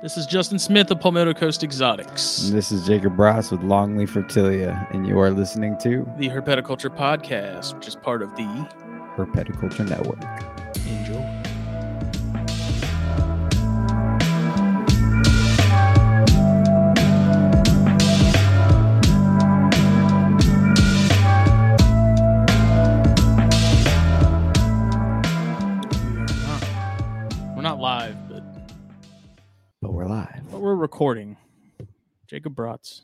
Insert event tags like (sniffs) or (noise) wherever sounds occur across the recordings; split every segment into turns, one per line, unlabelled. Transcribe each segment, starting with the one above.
This is Justin Smith of Palmetto Coast Exotics, And
This is Jacob Ross with Longleaf Reptilia, and you are listening to
the Herpetoculture Podcast, which is part of the
Herpetoculture Network.
Enjoy. Recording. Jacob Bratz.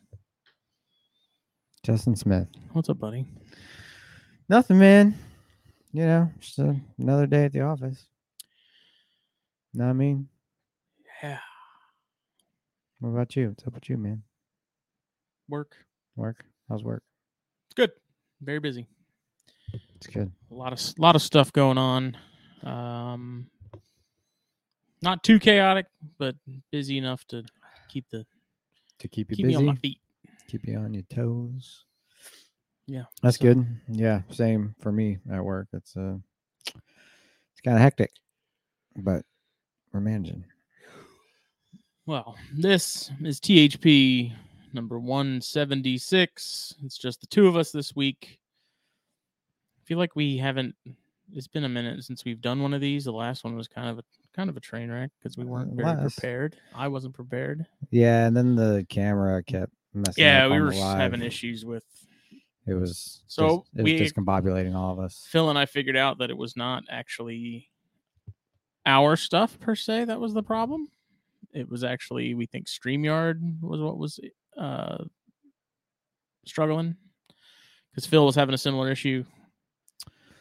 Justin Smith.
What's up, buddy?
Nothing, man. You know, just a- another day at the office. Know what I mean?
Yeah.
What about you? What's up with you, man?
Work.
Work? How's work?
It's good. Very busy.
It's good.
a lot of lot of stuff going on. Um, not too chaotic, but busy enough to keep the
To keep you
keep me on
busy,
my feet.
keep you on your toes.
Yeah,
That's
so-
good. Yeah, same for me at work. It's uh it's kind of hectic, but we're managing.
Well, this is THP number one seventy six. It's just the two of us this week. I feel like we haven't. It's been a minute since we've done one of these. The last one was kind of a kind of a train wreck because we weren't very
was.
prepared. I wasn't prepared.
Yeah, and then the camera kept messing.
Yeah, we were having issues with
It was
So
dis- it
we-
was discombobulating all of us.
Phil and I figured out that it was not actually our stuff per se that was the problem. It was actually we think StreamYard was what was uh struggling because Phil was having a similar issue,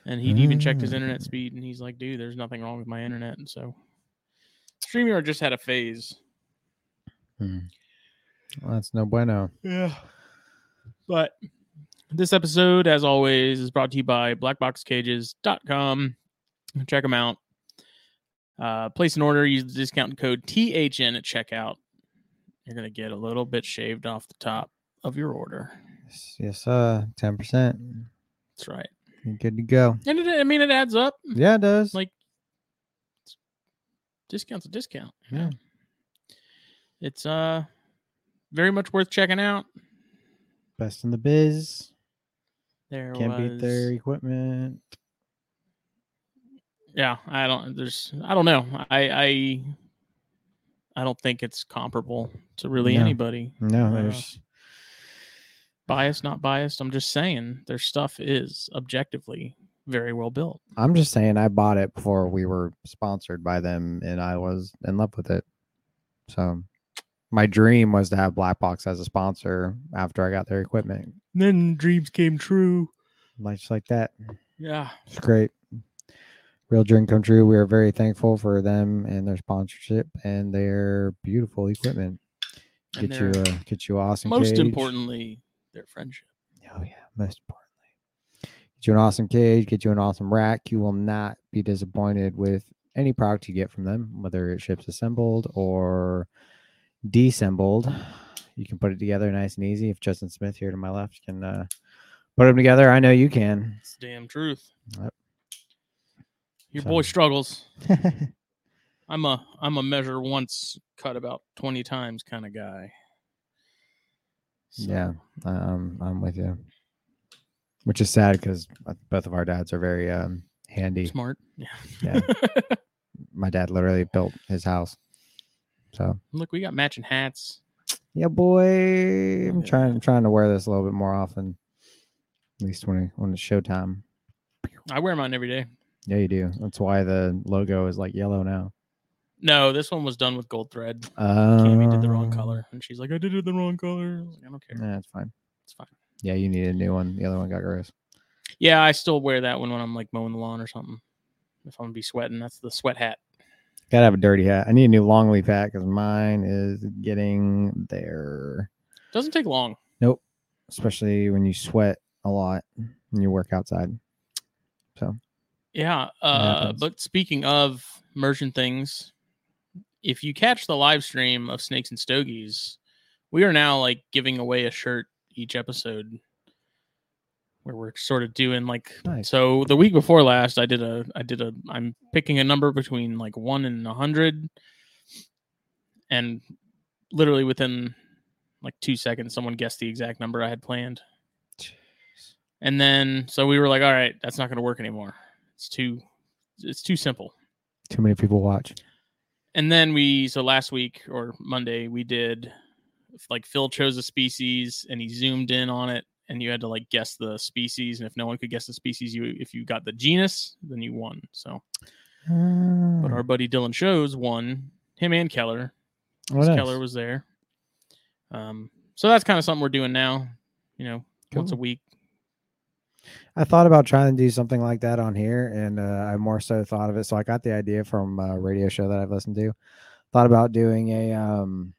and he'd even checked his internet
Mm.
speed, and he's like, "Dude, there's nothing wrong with my internet." And so StreamYard just had a phase.
Hmm. Well, that's no bueno.
Yeah. But this episode, as always, is brought to you by blackboxcages.com. Check them out. Uh, place an order, use the discount code THN at checkout. You're going to get a little bit shaved off the top of your order.
Yes, yes, uh, ten percent.
That's right.
Good to go.
And it, I mean, it adds up.
Yeah, it does.
Like, discount's a discount. you
Yeah.
It's uh very much worth checking out.
Best in the biz.
There
Can't
was,
beat their equipment.
yeah i don't there's i don't know i i i don't think it's comparable to really
No.
anybody
No,
Uh,
there's
biased not biased i'm just saying their stuff is objectively very well built
I'm just saying I bought it before we were sponsored by them and I was in love with it. So my dream was to have Black Box as a sponsor after I got their equipment.
then dreams came true
Like just like that.
yeah
It's great. Real dream come true. We are very thankful for them and their sponsorship and their beautiful equipment. Get you
their-
a get you awesome
most
cage.
importantly their friendship
Oh yeah, most importantly. Get you an awesome cage, get you an awesome rack. You will not be disappointed with any product you get from them, whether it ships assembled or deassembled. You can put it together nice and easy. If Justin Smith here to my left can uh, put them together, I know you can.
it's damn truth
Yep.
your
So-
boy struggles (laughs) i'm a i'm a measure once cut about 20 times kind of guy
Yeah. Um, I'm with you. Which is sad because both of our dads are very um, handy.
smart yeah
Yeah. (laughs) My dad literally built his house. So
look we got matching hats
Yeah, boy. I'm
Yeah.
trying. I'm trying to wear this a little bit more often. At least when when it's showtime.
i wear mine every day
Yeah, you do. That's why the logo is like yellow now.
No, this one was done with gold thread.
Uh,
Cammy did the wrong color, and she's like, "I did it the wrong color." I, like, I don't care.
Yeah, it's fine.
It's fine.
Yeah, you need a new one. The other one got gross.
Yeah, I still wear that one when I'm like mowing the lawn or something. If I'm gonna be sweating, that's the sweat hat.
Gotta have a dirty hat. I need a new long leaf hat because mine is getting there.
Doesn't take long. Nope.
Especially when you sweat a lot and you work outside. So
Yeah. Uh, but speaking of merchant things, if you catch the live stream of Snakes and Stogies, we are now like giving away a shirt each episode where we're sort of doing like
Nice.
so the week before last I did a I did a I'm picking a number between like 1 and a 100 and literally within like two seconds, someone guessed the exact number I had planned. And then so we were like, all right, that's not going to work anymore. It's too it's too simple.
Too many people watch.
And then we so last week or Monday we did like Phil chose a species and he zoomed in on it and you had to like guess the species and if no one could guess the species you if you got the genus then you won. So but
Mm.
our buddy Dylan shows won him and Keller.
Oh.
Keller was there. Um so that's kind of something we're doing now, you know, once a week.
I thought about trying to do something like that on here, and uh, I more so thought of it. So I got the idea from a radio show that I've listened to. Thought about doing a um,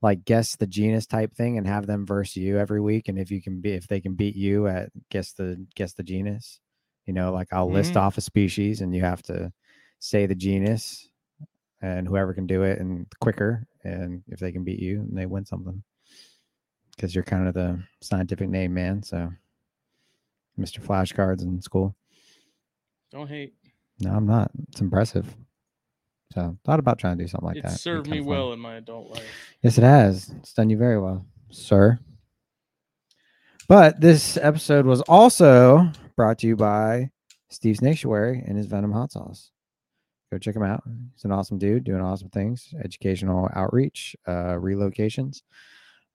like guess the genus type thing and have them verse you every week, and if you can be if they can beat you at guess the guess the genus, you know, like I'll list
Mhm.
off a species and you have to say the genus, and whoever can do it and quicker, and if they can beat you, and they win something because you're kind of the scientific name man. So. Mr. Flashcards in school.
Don't hate.
No, I'm not. It's impressive. So thought about trying to do something like
it
that. It'd
served me
fun.
well in my adult life.
Yes, it has. It's done you very well, sir. But this episode was also brought to you by Steve Snaketuary and his Venom hot sauce. Go check him out. He's an awesome dude doing awesome things, educational outreach, uh, relocations,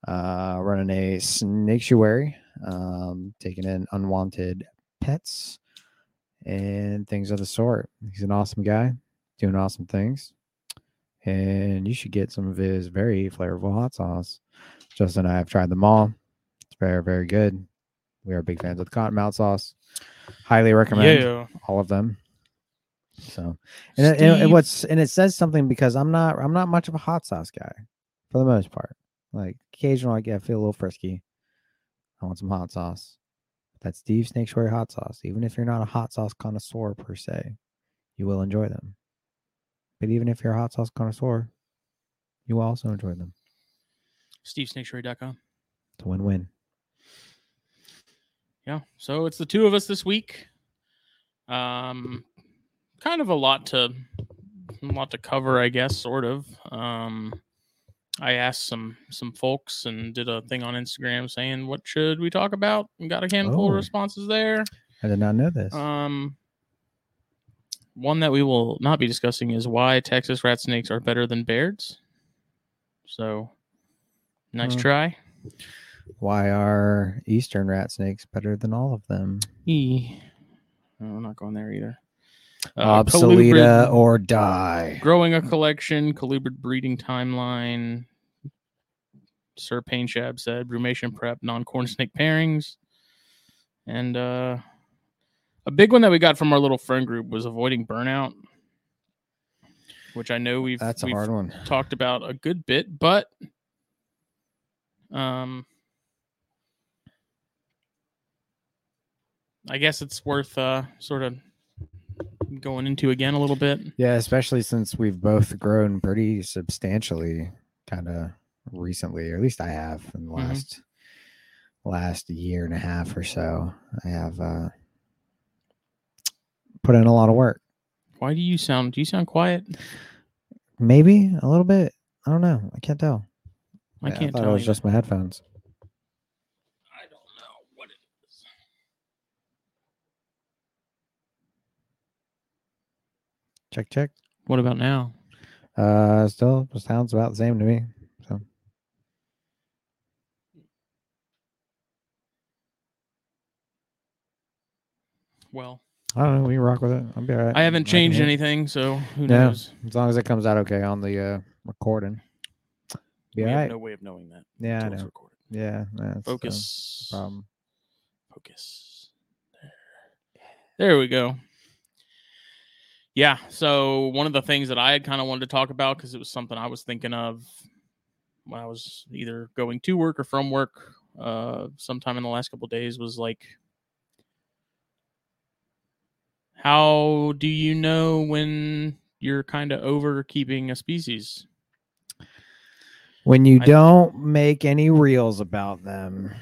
uh, running a snaketuary, um, taking in unwanted pets and things of the sort. He's an awesome guy doing awesome things. And you should get some of his very flavorful hot sauce. Justin and I have tried them all. It's very, very good. We are big fans of the cottonmouth sauce. Highly recommend
Yeah.
all of them. So, and, it- and, it-
Steve-
what's and it says something because I'm not I'm not much of a hot sauce guy for the most part. Like occasionally I get I feel a little frisky. I want some hot sauce. That's Steve Snaketuary hot sauce. Even if you're not a hot sauce connoisseur per se, you will enjoy them. But even if you're a hot sauce connoisseur, you will also enjoy them.
SteveSnaketuary.com.
It's a win-win.
Yeah. So it's the two of us this week. Um, kind of a lot to, a lot to cover, I guess, sort of. Um, I asked some some folks and did a thing on Instagram saying what should we talk about, and got a handful
Oh.
of responses there.
I did not know this.
Um, one that we will not be discussing is why Texas rat snakes are better than bears. So, nice
Huh.
try.
Why are eastern rat snakes better than all of them?
E. No, we're not going there either. Uh,
Obsoleta or die.
growing a collection, colubrid breeding timeline. Sir Payne Shab said brumation prep, non-corn (laughs) snake pairings, and uh, a big one that we got from our little friend group was avoiding burnout, which I know we've
That's a
we've
hard one.
talked about a good bit, but um, I guess it's worth uh, sort of going into again a little bit.
Yeah, especially since we've both grown pretty substantially kind of recently, or at least I have in the
Mhm.
last last year and a half or so. I have uh put in a lot of work.
Why do you sound? Do you sound quiet?
Maybe a little bit. I don't know. I can't tell.
I can't
thought
tell.
it was
either.
just my headphones.
I don't know what it is.
Check check.
What about now?
Uh still sounds about the same to me. So
Well,
I don't know. We can rock with it. I'll be all right.
I haven't changed
hear-
anything, so who
Yeah.
knows?
As long as it comes out okay on the uh recording. Be
we
all
have
right.
no way of knowing that.
yeah, I know.
recorded.
Yeah, that's the
Focus.
problem.
Focus. There. There we go. Yeah. So one of the things that I had kind of wanted to talk about because it was something I was thinking of when I was either going to work or from work uh sometime in the last couple days was like how do you know when you're kind of over keeping a species?
When you
I-
don't make any reels about them.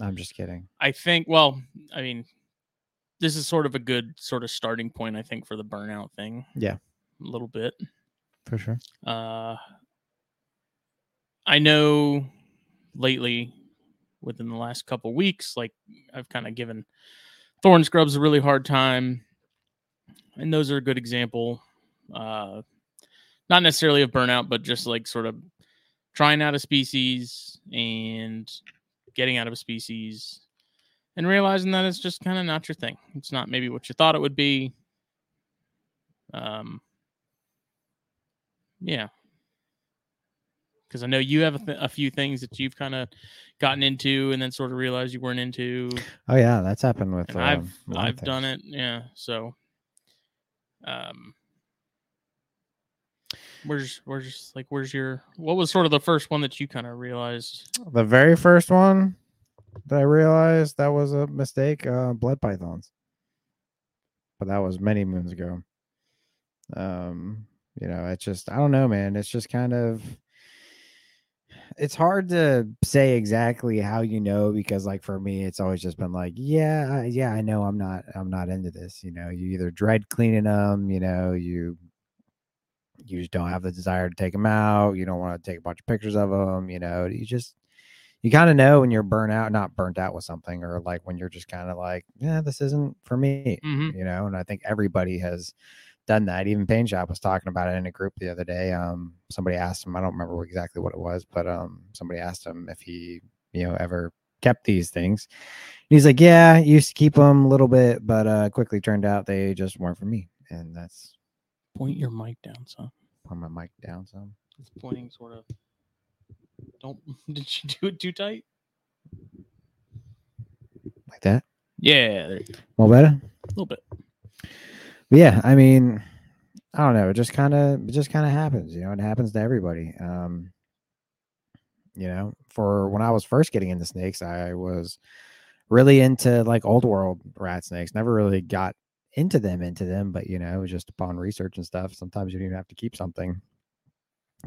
I'm just kidding.
I think well, I mean this is sort of a good sort of starting point I think for the burnout thing.
Yeah.
A little bit.
For sure.
Uh, I know lately, within the last couple weeks, like I've kind of given thorn scrubs a really hard time, and those are a good example. Uh, not necessarily of burnout, but just like sort of trying out a species and getting out of a species and realizing that it's just kind of not your thing. It's not maybe what you thought it would be. Um, yeah, because I know you have a, th- a few things that you've kind of gotten into and then sort of realized you weren't into.
Oh yeah, that's happened with. Uh,
I've
a lot of
I've done it. Yeah, so. Um. Where's where's like where's your what was sort of the first one that you kind of realized?
The very first one that I realized that was a mistake. Uh, blood pythons. But that was many moons ago. Um, you know, it's just I don't know, man. It's just kind of it's hard to say exactly how you know because like for me it's always just been like yeah yeah i know i'm not i'm not into this you know you either dread cleaning them you know you you just don't have the desire to take them out you don't want to take a bunch of pictures of them you know you just you kind of know when you're burnt out not burnt out with something or like when you're just kind of like yeah this isn't for me
Mm-hmm.
you know and i think everybody has done that even pain shop was talking about it in a group the other day um somebody asked him i don't remember exactly what it was but um somebody asked him if he you know ever kept these things And he's like yeah used to keep them a little bit but uh quickly turned out they just weren't for me and that's
Point your mic down, son.
put my mic down some
It's pointing sort of. Don't (laughs) did you do it too tight?
like that
Yeah, there you go.
more better
a little bit.
But yeah, I mean, I don't know. It just kind of, it just kind of happens. You know, it happens to everybody. Um, you know, for when I was first getting into snakes, I was really into like old world rat snakes. Never really got into them, into them, but you know, it was just upon research and stuff. Sometimes you don't even have to keep something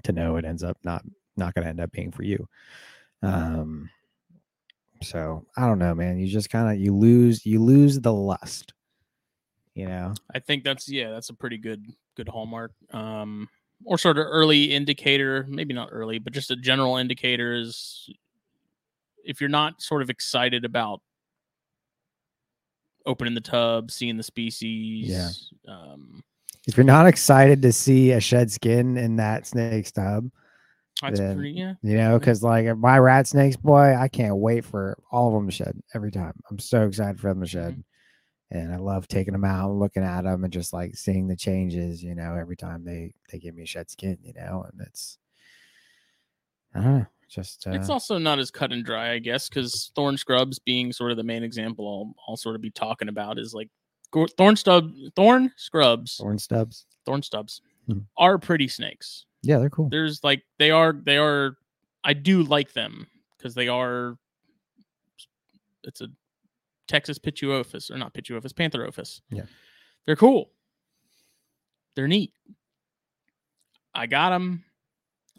to know it ends up not not going to end up being for you. Um, so I don't know, man. You just kind of you lose you lose the lust. You know,
I think that's yeah, that's a pretty good good hallmark. Um, or sort of early indicator, maybe not early, but just a general indicator is if you're not sort of excited about opening the tub, seeing the species. Yeah. Um,
if you're not excited to see a shed skin in that snake's tub,
that's pretty yeah.
you know, because like my rat snakes, boy, I can't wait for all of them to shed every time. I'm so excited for them to shed. And I love taking them out, and looking at them, and just like seeing the changes. You know, every time they they give me a shed skin, you know, and it's I don't know, just uh,
It's also not as cut and dry, I guess, because thorn scrubs being sort of the main example I'll, I'll sort of be talking about is like thorn stub thorn scrubs,
thorn stubs.
thorn stubs. Are pretty snakes.
Yeah, they're cool.
There's like they are they are I do like them because they are it's a Texas Pituophis or not Pituophis, Pantherophis.
Yeah.
They're cool. They're neat. I got them.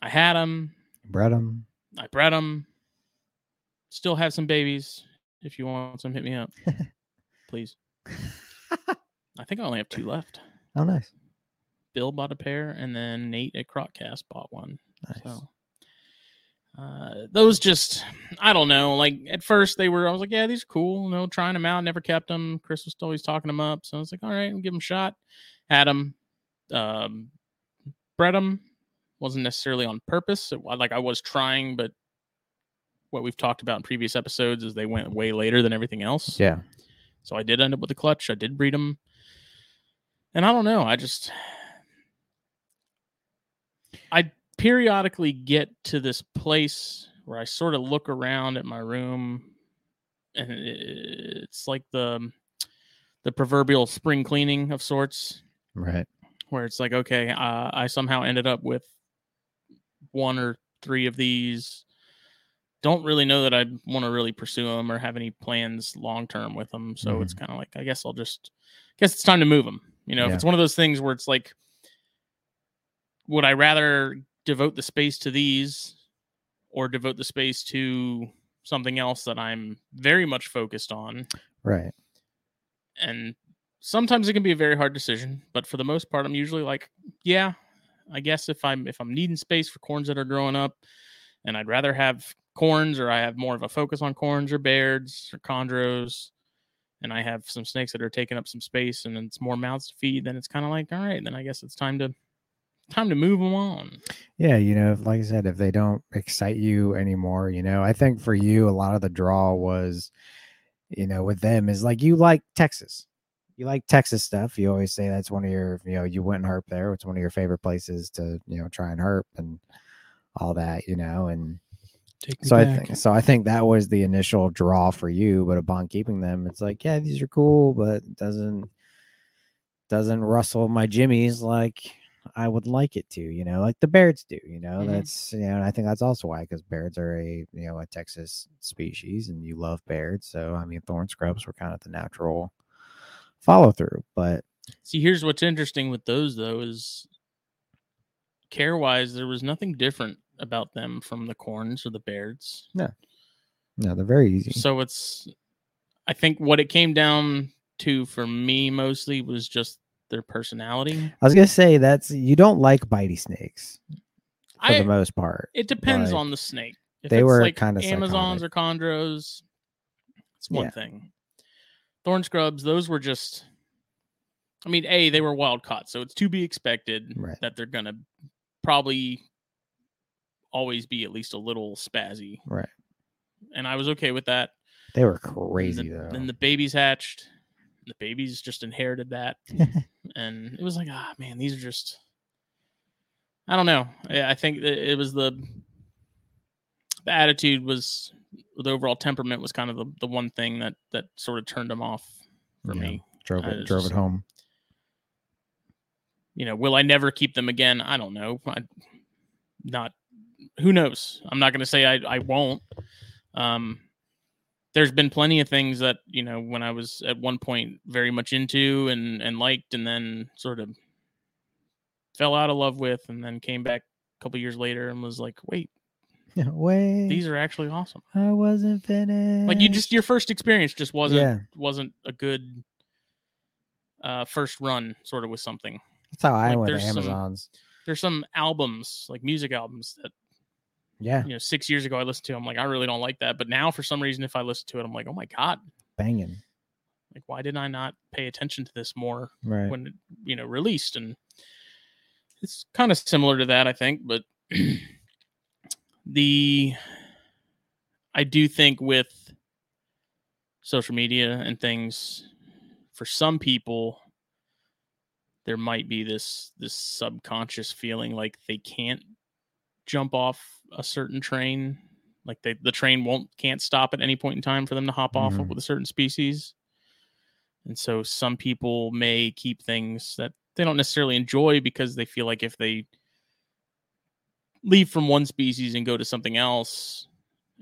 I had them.
Bred them.
I bred them. Still have some babies. If you want some, hit me up, (laughs) please. I think I only have two left.
Oh, nice.
Bill bought a pair, and then Nate at Croccast bought one.
Nice.
So uh, those just, I don't know. Like at first, they were. I was like, yeah, these are cool. You know, trying them out. Never kept them. Chris was always talking them up, so I was like, all right, I'll give them a shot. Had them, um, bred them. Wasn't necessarily on purpose. It, like I was trying, but what we've talked about in previous episodes is they went way later than everything else.
Yeah.
So I did end up with a clutch. I did breed them. And I don't know. I just, I periodically get to this place where I sort of look around at my room and it's like the, the proverbial spring cleaning of sorts
Right.
where it's like, okay, uh, I somehow ended up with one or three of these. Don't really know that I want to really pursue them or have any plans long term with them. So it's kind of like, I guess I'll just, I guess it's time to move them. You know, if it's one of those things where it's like, would I rather devote the space to these or devote the space to something else that I'm very much focused on?
Right.
and sometimes it can be a very hard decision but for the most part i'm usually like yeah I guess if I'm if I'm needing space for corns that are growing up, and I'd rather have corns or I have more of a focus on corns or bairds or chondros, and I have some snakes that are taking up some space and it's more mouths to feed, then it's kind of like, all right, then I guess it's time to time to move them on.
Yeah, you know, like I said, if they don't excite you anymore, you know, I think for you, a lot of the draw was, you know, with them is like you like Texas. You like Texas stuff. You always say that's one of your, you know, you went and herp there. It's one of your favorite places to, you know, try and herp and all that, you know, and so I think so I think that was the initial draw for you, but upon keeping them, it's like, yeah, these are cool, but it doesn't doesn't rustle my jimmies like I would like it to, you know, like the Bairds do, you know.
Mhm.
That's you know, and I think that's also why because Bairds are a you know a Texas species, and you love Bairds, so I mean, thorn scrubs were kind of the natural follow through, but
See, here's what's interesting with those though is care wise, there was nothing different about them from the corns or the Bairds.
No. No, they're very easy.
So it's, I think what it came down to for me mostly was just their personality.
I was gonna say that's you don't like bitey snakes for
I,
the most part.
it depends
like,
on the snake. If
they
it's
were
like
kinda
Amazons or chondros. It's one
Yeah.
thing. Thorn scrubs, those were just. I mean, a they were wild caught, so it's to be expected
Right.
that they're gonna probably always be at least a little spazzy,
Right.
and I was okay with that.
They were
And
crazy
the-
though.
Then the babies hatched. The babies just inherited that, (laughs) and it was like, ah, man, these are just. I don't know. I think it was the the attitude was the overall temperament was kind of the, the one thing that that sort of turned them off for
Yeah.
me.
drove it drove
just-
it home.
You know, will I never keep them again? I don't know. I, not who knows. I'm not going to say I I won't. Um, there's been plenty of things that you know when I was at one point very much into and and liked, and then sort of fell out of love with, and then came back a couple years later and was like, wait, (laughs)
Wait,
these are actually awesome.
I wasn't finished.
Like you just your first experience just wasn't
yeah.
wasn't a good uh first run sort of with something.
That's how I
like,
went to
there's some- There's some albums, like music albums that
Yeah,
you know, six years ago I listened to. I'm like, I really don't like that. But now for some reason, if I listen to it, I'm like, oh my God,
banging.
like why did I not pay attention to this more
Right.
when it, you know, released? And it's kind of similar to that, I think. But (clears throat) the I do think with social media and things, for some people, there might be this this subconscious feeling like they can't jump off a certain train like they, the train won't can't stop at any point in time for them to hop off
Mhm.
of with a certain species and so some people may keep things that they don't necessarily enjoy because they feel like if they leave from one species and go to something else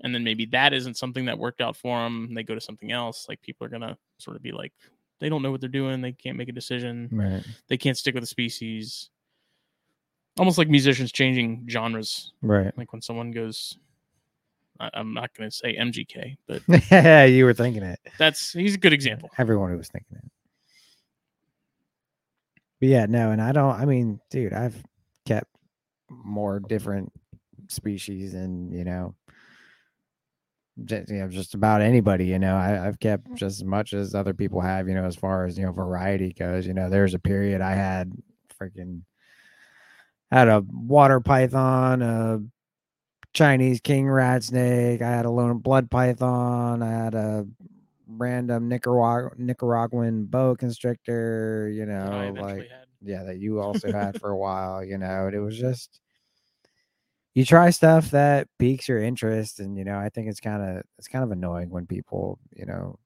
and then maybe that isn't something that worked out for them they go to something else like people are gonna sort of be like they don't know what they're doing they can't make a decision
Right.
they can't stick with a species almost like musicians changing genres
Right.
like when someone goes I, i'm not going to say mgk but (laughs)
yeah, you were thinking it.
that's he's a good example
Everyone who was thinking it. But yeah, no, and I don't. I mean, dude, I've kept more different species, and you know, just, you know, just about anybody. You know, I, I've kept just as much as other people have. You know, as far as you know, variety goes. You know, there's a period I had freaking had a water python, a Chinese king rat snake. I had a lone blood python. I had a random Nicarag- Nicaraguan boa constrictor. You know, like
had.
yeah, that you also had for a while. You know, and it was just you try stuff that piques your interest, and you know, I think it's kind of it's kind of annoying when people you know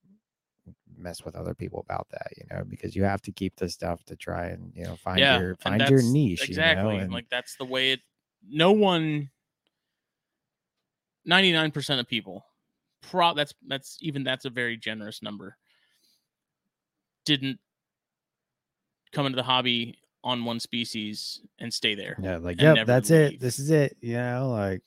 mess with other people about that. You know, because you have to keep this stuff to try and you know find
yeah
your find your niche.
exactly
You know? and-
like that's the way it no one 99% of people pro that's that's even that's a very generous number didn't come into the hobby on one species and stay there
Yeah, like yep, that's
leave.
it. This is it. You know, like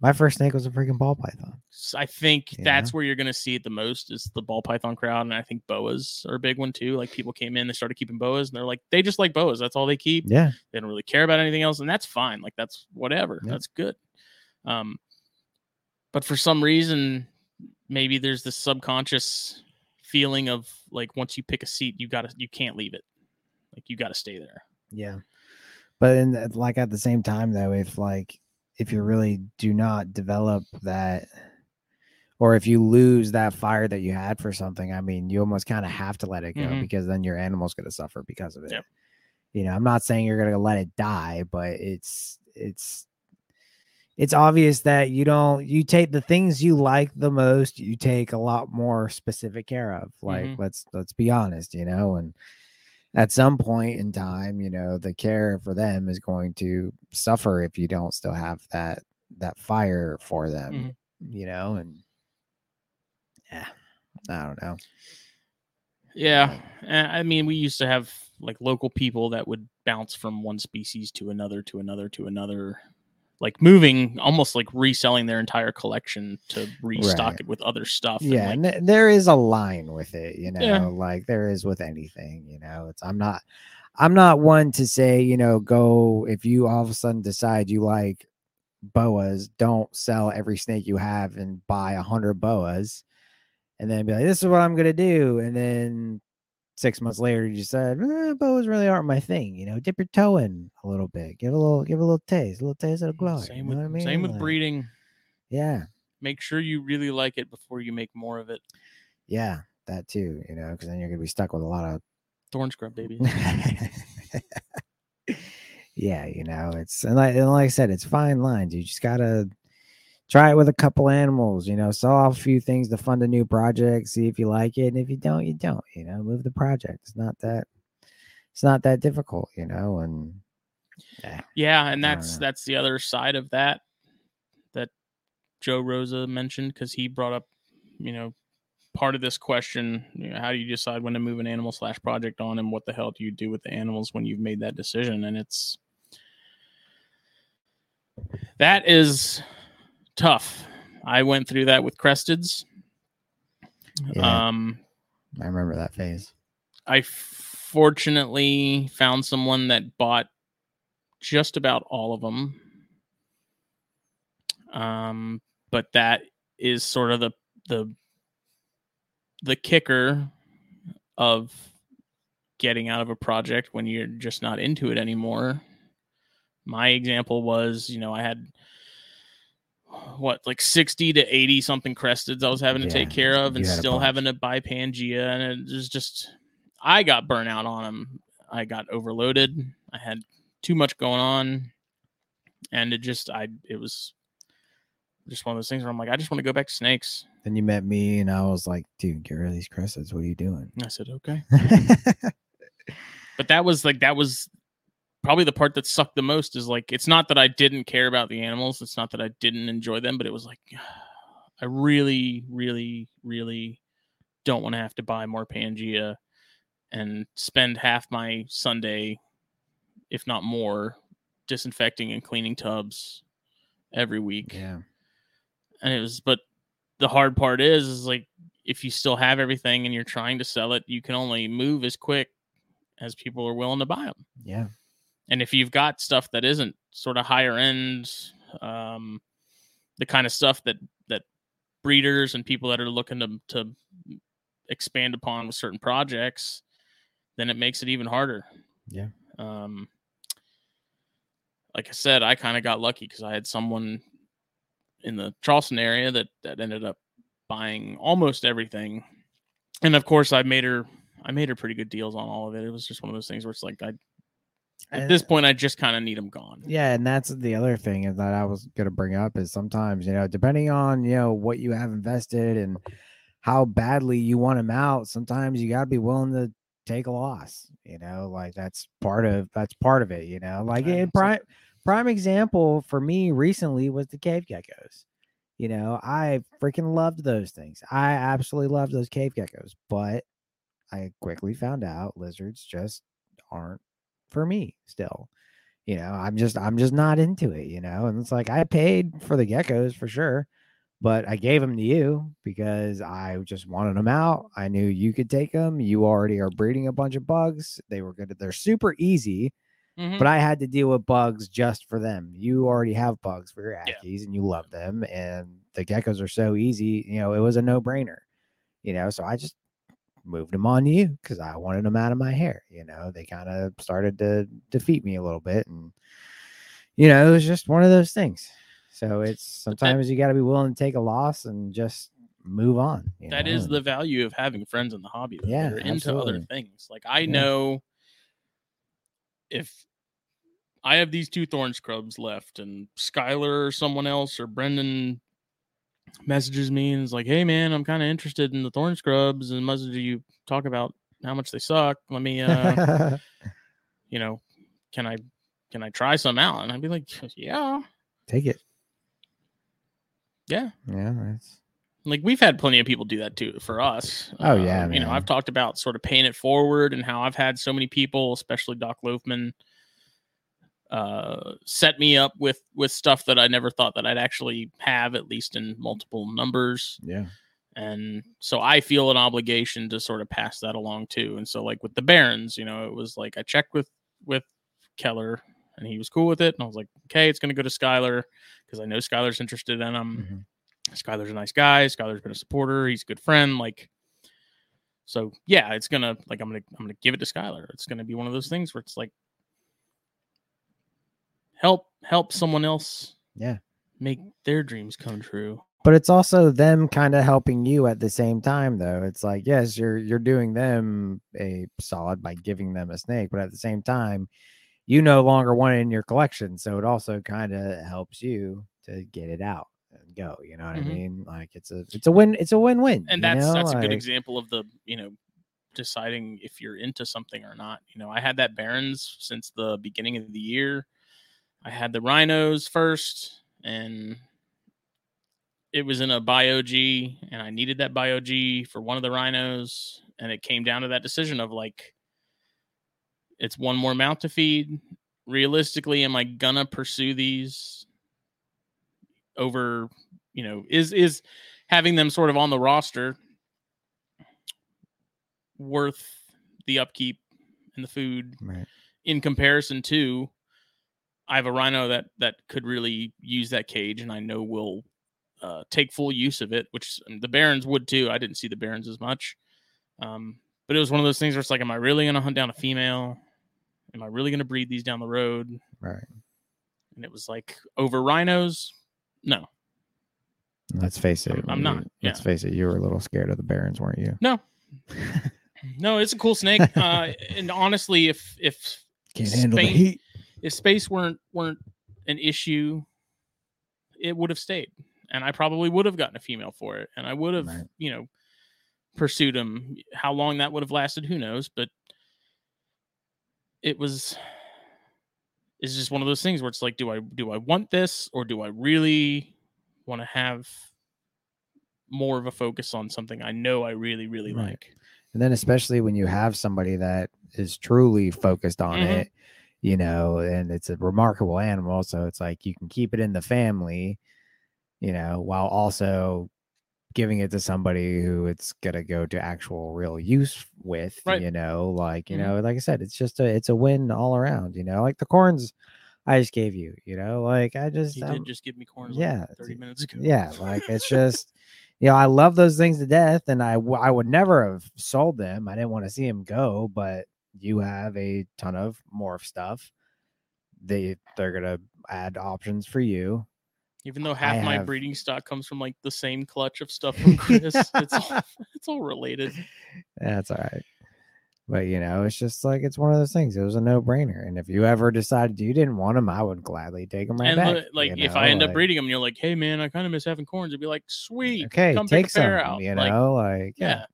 My first snake was a freaking ball python.
I think
Yeah.
that's where you're going to see it the most is the ball python crowd, and I think boas are a big one too. Like people came in, they started keeping boas, and they're like, they just like boas. That's all they keep.
Yeah.
They don't really care about anything else, and that's fine. Like that's whatever.
Yep.
That's good. Um, but for some reason, maybe there's this subconscious feeling of like once you pick a seat, you gotta you can't leave it. Like you gotta stay there.
Yeah. But in like at the same time though, if like if you really do not develop that or if you lose that fire that you had for something, I mean, you almost kind of have to let it go
Mhm.
because then your animal's going to suffer because of it.
Yep.
You know, I'm not saying you're going to let it die, but it's it's it's obvious that you don't you take the things you like the most, you take a lot more specific care of. Like
Mhm.
let's let's be honest, you know, and at some point in time, you know, the care for them is going to suffer if you don't still have that that fire for them,
Mhm.
you know, and yeah, I don't know.
Yeah, I mean, we used to have like local people that would bounce from one species to another, to another, to another, like moving, almost like reselling their entire collection to restock
Right.
it with other stuff. and,
Yeah,
like,
and th- there is a line with it, you know,
Yeah.
like there is with anything, you know. It's I'm not I'm not one to say, you know, go if you all of a sudden decide you like boas, don't sell every snake you have and buy a hundred boas and then be like, this is what I'm gonna do. And then six months later you said, eh, boas really aren't my thing, you know, dip your toe in a little bit, give a little give a little taste, a little taste of the glory.
same
you
with
know what I mean?
same with
Like,
breeding.
Yeah.
Make sure you really like it before you make more of it.
Yeah, that too, you know, because then you're gonna be stuck with a lot of
Thorn scrub, baby. (laughs)
yeah, you know, it's and like, and like I said, it's fine lines. You just gotta try it with a couple animals, you know, sell off a few things to fund a new project, see if you like it, and if you don't, you don't, you know, move the project. It's not that it's not that difficult, you know, and
Yeah,
Yeah, and
that's that's the other side of that that Joe Rosa mentioned because he brought up, you know, part of this question: you know, how do you decide when to move an animal slash project on, and what the hell do you do with the animals when you've made that decision? And it's that is tough. I went through that with Cresteds.
Yeah.
Um,
I remember that phase.
I fortunately found someone that bought just about all of them. Um, but that is sort of the the the kicker of getting out of a project when you're just not into it anymore. My example was, you know, I had what like 60 to 80 something cresteds I was having to take care of and
you had a
still having to buy Pangea and it was just I got burnout on them. I got overloaded. I had too much going on and it just I it was just one of those things where I'm like I just want to go back to snakes.
Then you met me, and I was like, dude, get rid of these cresteds. What are you doing?
I said, "Okay." (laughs) But that was like that was probably the part that sucked the most is like it's not that I didn't care about the animals, it's not that I didn't enjoy them, but it was like (sighs) I really really really don't want to have to buy more Pangea and spend half my Sunday if not more disinfecting and cleaning tubs every week.
yeah.
And it was but the hard part is is like if you still have everything and you're trying to sell it, you can only move as quick as people are willing to buy them.
Yeah.
And if you've got stuff that isn't sort of higher end, um, the kind of stuff that that breeders and people that are looking to to expand upon with certain projects, then it makes it even harder.
Yeah.
Um, like I said, I kind of got lucky because I had someone in the Charleston area that that ended up buying almost everything, and of course, I made her I made her pretty good deals on all of it. It was just one of those things where it's like I at
And-
this point I just kind of need them gone.
Yeah, and that's the other thing is that I was gonna bring up is sometimes you know depending on you know what you have invested and how badly you want them out, sometimes you gotta be willing to take a loss. You know, like that's part of that's part of it. You know, like
Yeah,
in prime prime example for me recently was the cave geckos. You know, I freaking loved those things. I absolutely loved those cave geckos, but I quickly found out lizards just aren't for me still you know, I'm just I'm just not into it, you know. And it's like I paid for the geckos for sure, but I gave them to you because I just wanted them out. I knew you could take them. You already are breeding a bunch of bugs. They were good. They're super easy,
Mhm.
but I had to deal with bugs just for them. You already have bugs for your
Yeah.
And you love them, and the geckos are so easy. You know, it was a no brainer. You know, so I just moved them on to you because I wanted them out of my hair. You know, they kind of started to defeat me a little bit, and you know, it was just one of those things. So it's sometimes you got to be willing to take a loss and just move on. you
That
know,
is the value of having friends in the hobby though,
Yeah,
into other things. Like I
Yeah.
know if I have these two thorn scrubs left and Skylar or someone else or Brendan messages me and is like, Hey man, I'm kind of interested in the thorn scrubs and do you talk about how much they suck? Let me uh (laughs) you know, can I can I try some out? And I'd be like, (laughs) Yeah.
take it.
Yeah.
Yeah, that's
like we've had plenty of people do that too for us.
Oh, yeah,
Um, you know. I've talked about sort of paying it forward and how I've had so many people, especially Doc Loafman, uh, set me up with with stuff that I never thought that I'd actually have, at least in multiple numbers.
yeah.
And so I feel an obligation to sort of pass that along too. And so like with the Barons, you know, it was like I checked with with Keller and he was cool with it, and I was like, okay, it's going to go to Skylar because I know Skylar's interested in them.
Mhm.
Skylar's a nice guy. Skylar's been a supporter. He's a good friend. Like, so yeah, it's gonna like I'm gonna I'm gonna give it to Skylar. It's gonna be one of those things where it's like help help someone else
Yeah.
make their dreams come true.
but it's also them kind of helping you at the same time though it's like yes you're you're doing them a solid by giving them a snake but at the same time you no longer want it in your collection so it also kind of helps you to get it out and go you know what
Mhm.
i mean like it's a it's a win it's a win-win
And that's
know?
that's a good example of the you know deciding if you're into something or not. You know, I had that Barons since the beginning of the year. I had the rhinos first, and it was in a bio G, and I needed that bio G for one of the rhinos, and it came down to that decision of like, it's one more mount to feed. Realistically, am I gonna pursue these over? You know, is is having them sort of on the roster worth the upkeep and the food
right
in comparison to I have a rhino that that could really use that cage and I know will uh, take full use of it, which the Barons would too. I didn't see the Barons as much. Um, but it was one of those things where it's like, am I really gonna hunt down a female? Am I really gonna breed these down the road?
right
And it was like over rhinos, no.
let's face it
I'm- I'm not,
let's
yeah.
face it you were a little scared of the barons weren't you
No. (laughs) No, it's a cool snake. (laughs) Uh, and honestly, if if
can't handle the heat
if space weren't weren't an issue, it would have stayed, and I probably would have gotten a female for it, and I would have,
Right.
you know, pursued him. How long that would have lasted, who knows? But it was. It's just one of those things where it's like, do I do I want this, or do I really want to have more of a focus on something I know I really really
Right.
like?
And then especially when you have somebody that is truly focused on
Mhm.
it, you know, and it's a remarkable animal. So it's like you can keep it in the family, you know, while also giving it to somebody who it's gonna go to actual real use with,
Right.
you know, like, you
Mhm.
know, like I said, it's just a it's a win all around, you know, like the corns I just gave you, you know, like I just I'm-
did just give me corn.
yeah,
like thirty minutes ago.
yeah, like it's just, you know, I love those things to death, and I w- I would never have sold them. I didn't want to see them go, but you have a ton of morph stuff. They they're gonna add options for you.
Even though
I
half my
have-
breeding stock comes from like the same clutch of stuff from Chris, (laughs) it's all it's all related.
That's all right. But you know, it's just like it's one of those things. It was a no brainer, and if you ever decided you didn't want them, I would gladly take them right
and
back.
li- like if
know,
I end up breeding them, you're like, hey man, I kind of miss having corns. It'd be like, sweet,
okay,
come
take
pick a pair
some.
out.
You
Like,
know, like
yeah,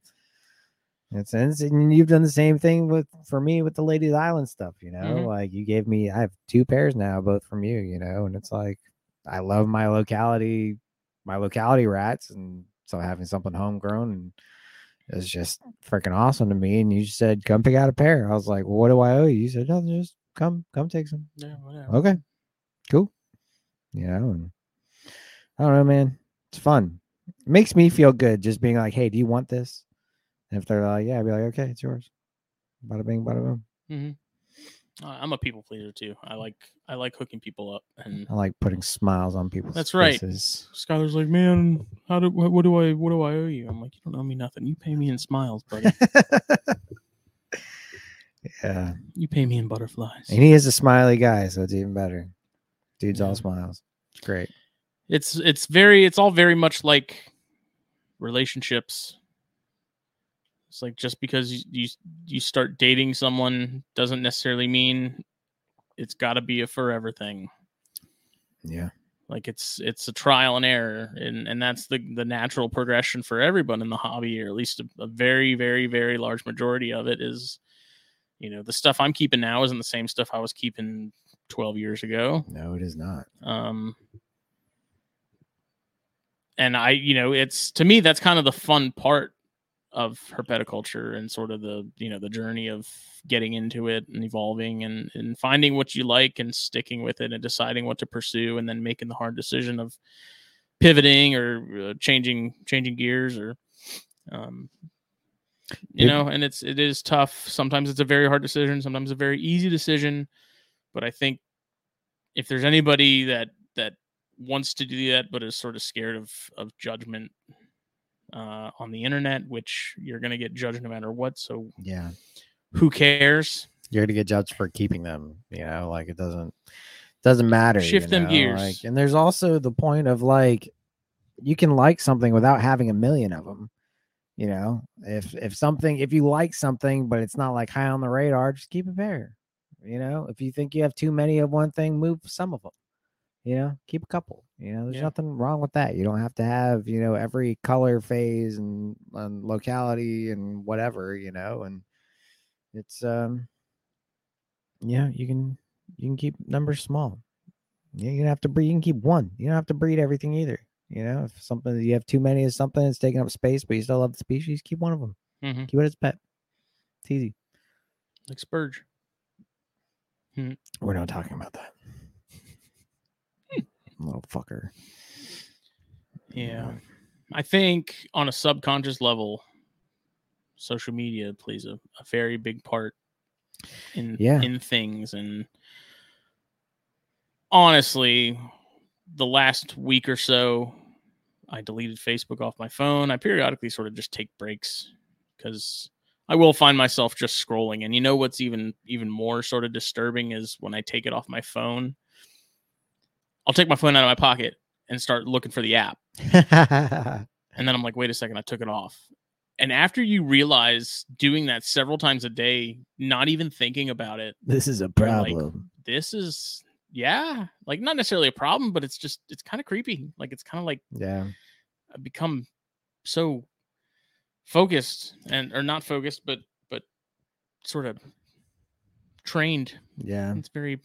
It's and, and you've done the same thing with for me with the Lady's Island stuff, you know.
Mhm.
Like you gave me, I have two pairs now, both from you, you know, and it's like I love my locality, my locality rats, and so having something homegrown and it's just freaking awesome to me. And you said, "Come pick out a pair." I was like, well, "What do I owe you?" You said, "No, just come, come take some.
Yeah, whatever.
Okay, cool. You know, and I don't know, man. It's fun. It makes me feel good just being like, hey, do you want this? And if they're like, yeah, I'd be like, okay, it's yours. Bada bing, bada boom.
hmm I'm a people pleaser too. I like I like hooking people up, and
I like putting smiles on people's
That's right.
faces.
Skylar's like, man, how do what, what do I what do I owe you? I'm like, you don't owe me nothing. You pay me in smiles, buddy. (laughs)
yeah.
you pay me in butterflies.
And he is a smiley guy, so it's even better. Dude's
Yeah.
all smiles. It's great.
it's it's very it's all very much like relationships it's like just because you you, you start dating someone doesn't necessarily mean it's got to be a forever thing
Yeah.
like it's it's a trial and error and and that's the the natural progression for everyone in the hobby or at least a, a very very very large majority of it is you know the stuff i'm keeping now isn't the same stuff i was keeping 12 years ago
No, it is not.
um and i you know it's to me that's kind of the fun part of herpetoculture and sort of the you know the journey of getting into it and evolving and and finding what you like and sticking with it and deciding what to pursue and then making the hard decision of pivoting or uh, changing changing gears or um you
It-
know and it's it is tough. Sometimes it's a very hard decision sometimes a very easy decision but i think if there's anybody that that wants to do that but is sort of scared of of judgment uh, on the internet which you're going to get judged no matter what so
Yeah.
who cares
You're gonna get judged for keeping them, you know, like it doesn't doesn't matter. you
Shift them
know,
gears.
Like, and there's also the point of like you can like something without having a million of them. You know, if if something if you like something but it's not like high on the radar, just keep it there. You know, if you think you have too many of one thing, move some of them. You know, keep a couple. You know, there's
Yeah.
nothing wrong with that. You don't have to have you know every color phase and, and locality and whatever. You know, and it's um yeah, you can you can keep numbers small. You don't have to breed. You can keep one. You don't have to breed everything either. You know, if something you have too many of something that's taking up space, but you still love the species, keep one of them.
Mhm.
Keep it as a pet. It's easy.
like spurge
We're not talking about that. Little fucker.
yeah. I think on a subconscious level social media plays a, a very big part in
Yeah.
in things. And honestly the last week or so i deleted facebook off my phone. I periodically sort of just take breaks because i will find myself just scrolling. And you know what's even even more sort of disturbing is when i take it off my phone i'll take my phone out of my pocket and start looking for the app (laughs) and then I'm like, wait a second, I took it off. And after you realize doing that several times a day, not even thinking about it,
this is a
You're like-
problem.
this is yeah, like not necessarily a problem, but it's just it's kind of creepy. Like it's kind of like
yeah.
I've become so focused and or not focused, but but sort of trained.
Yeah.
It's very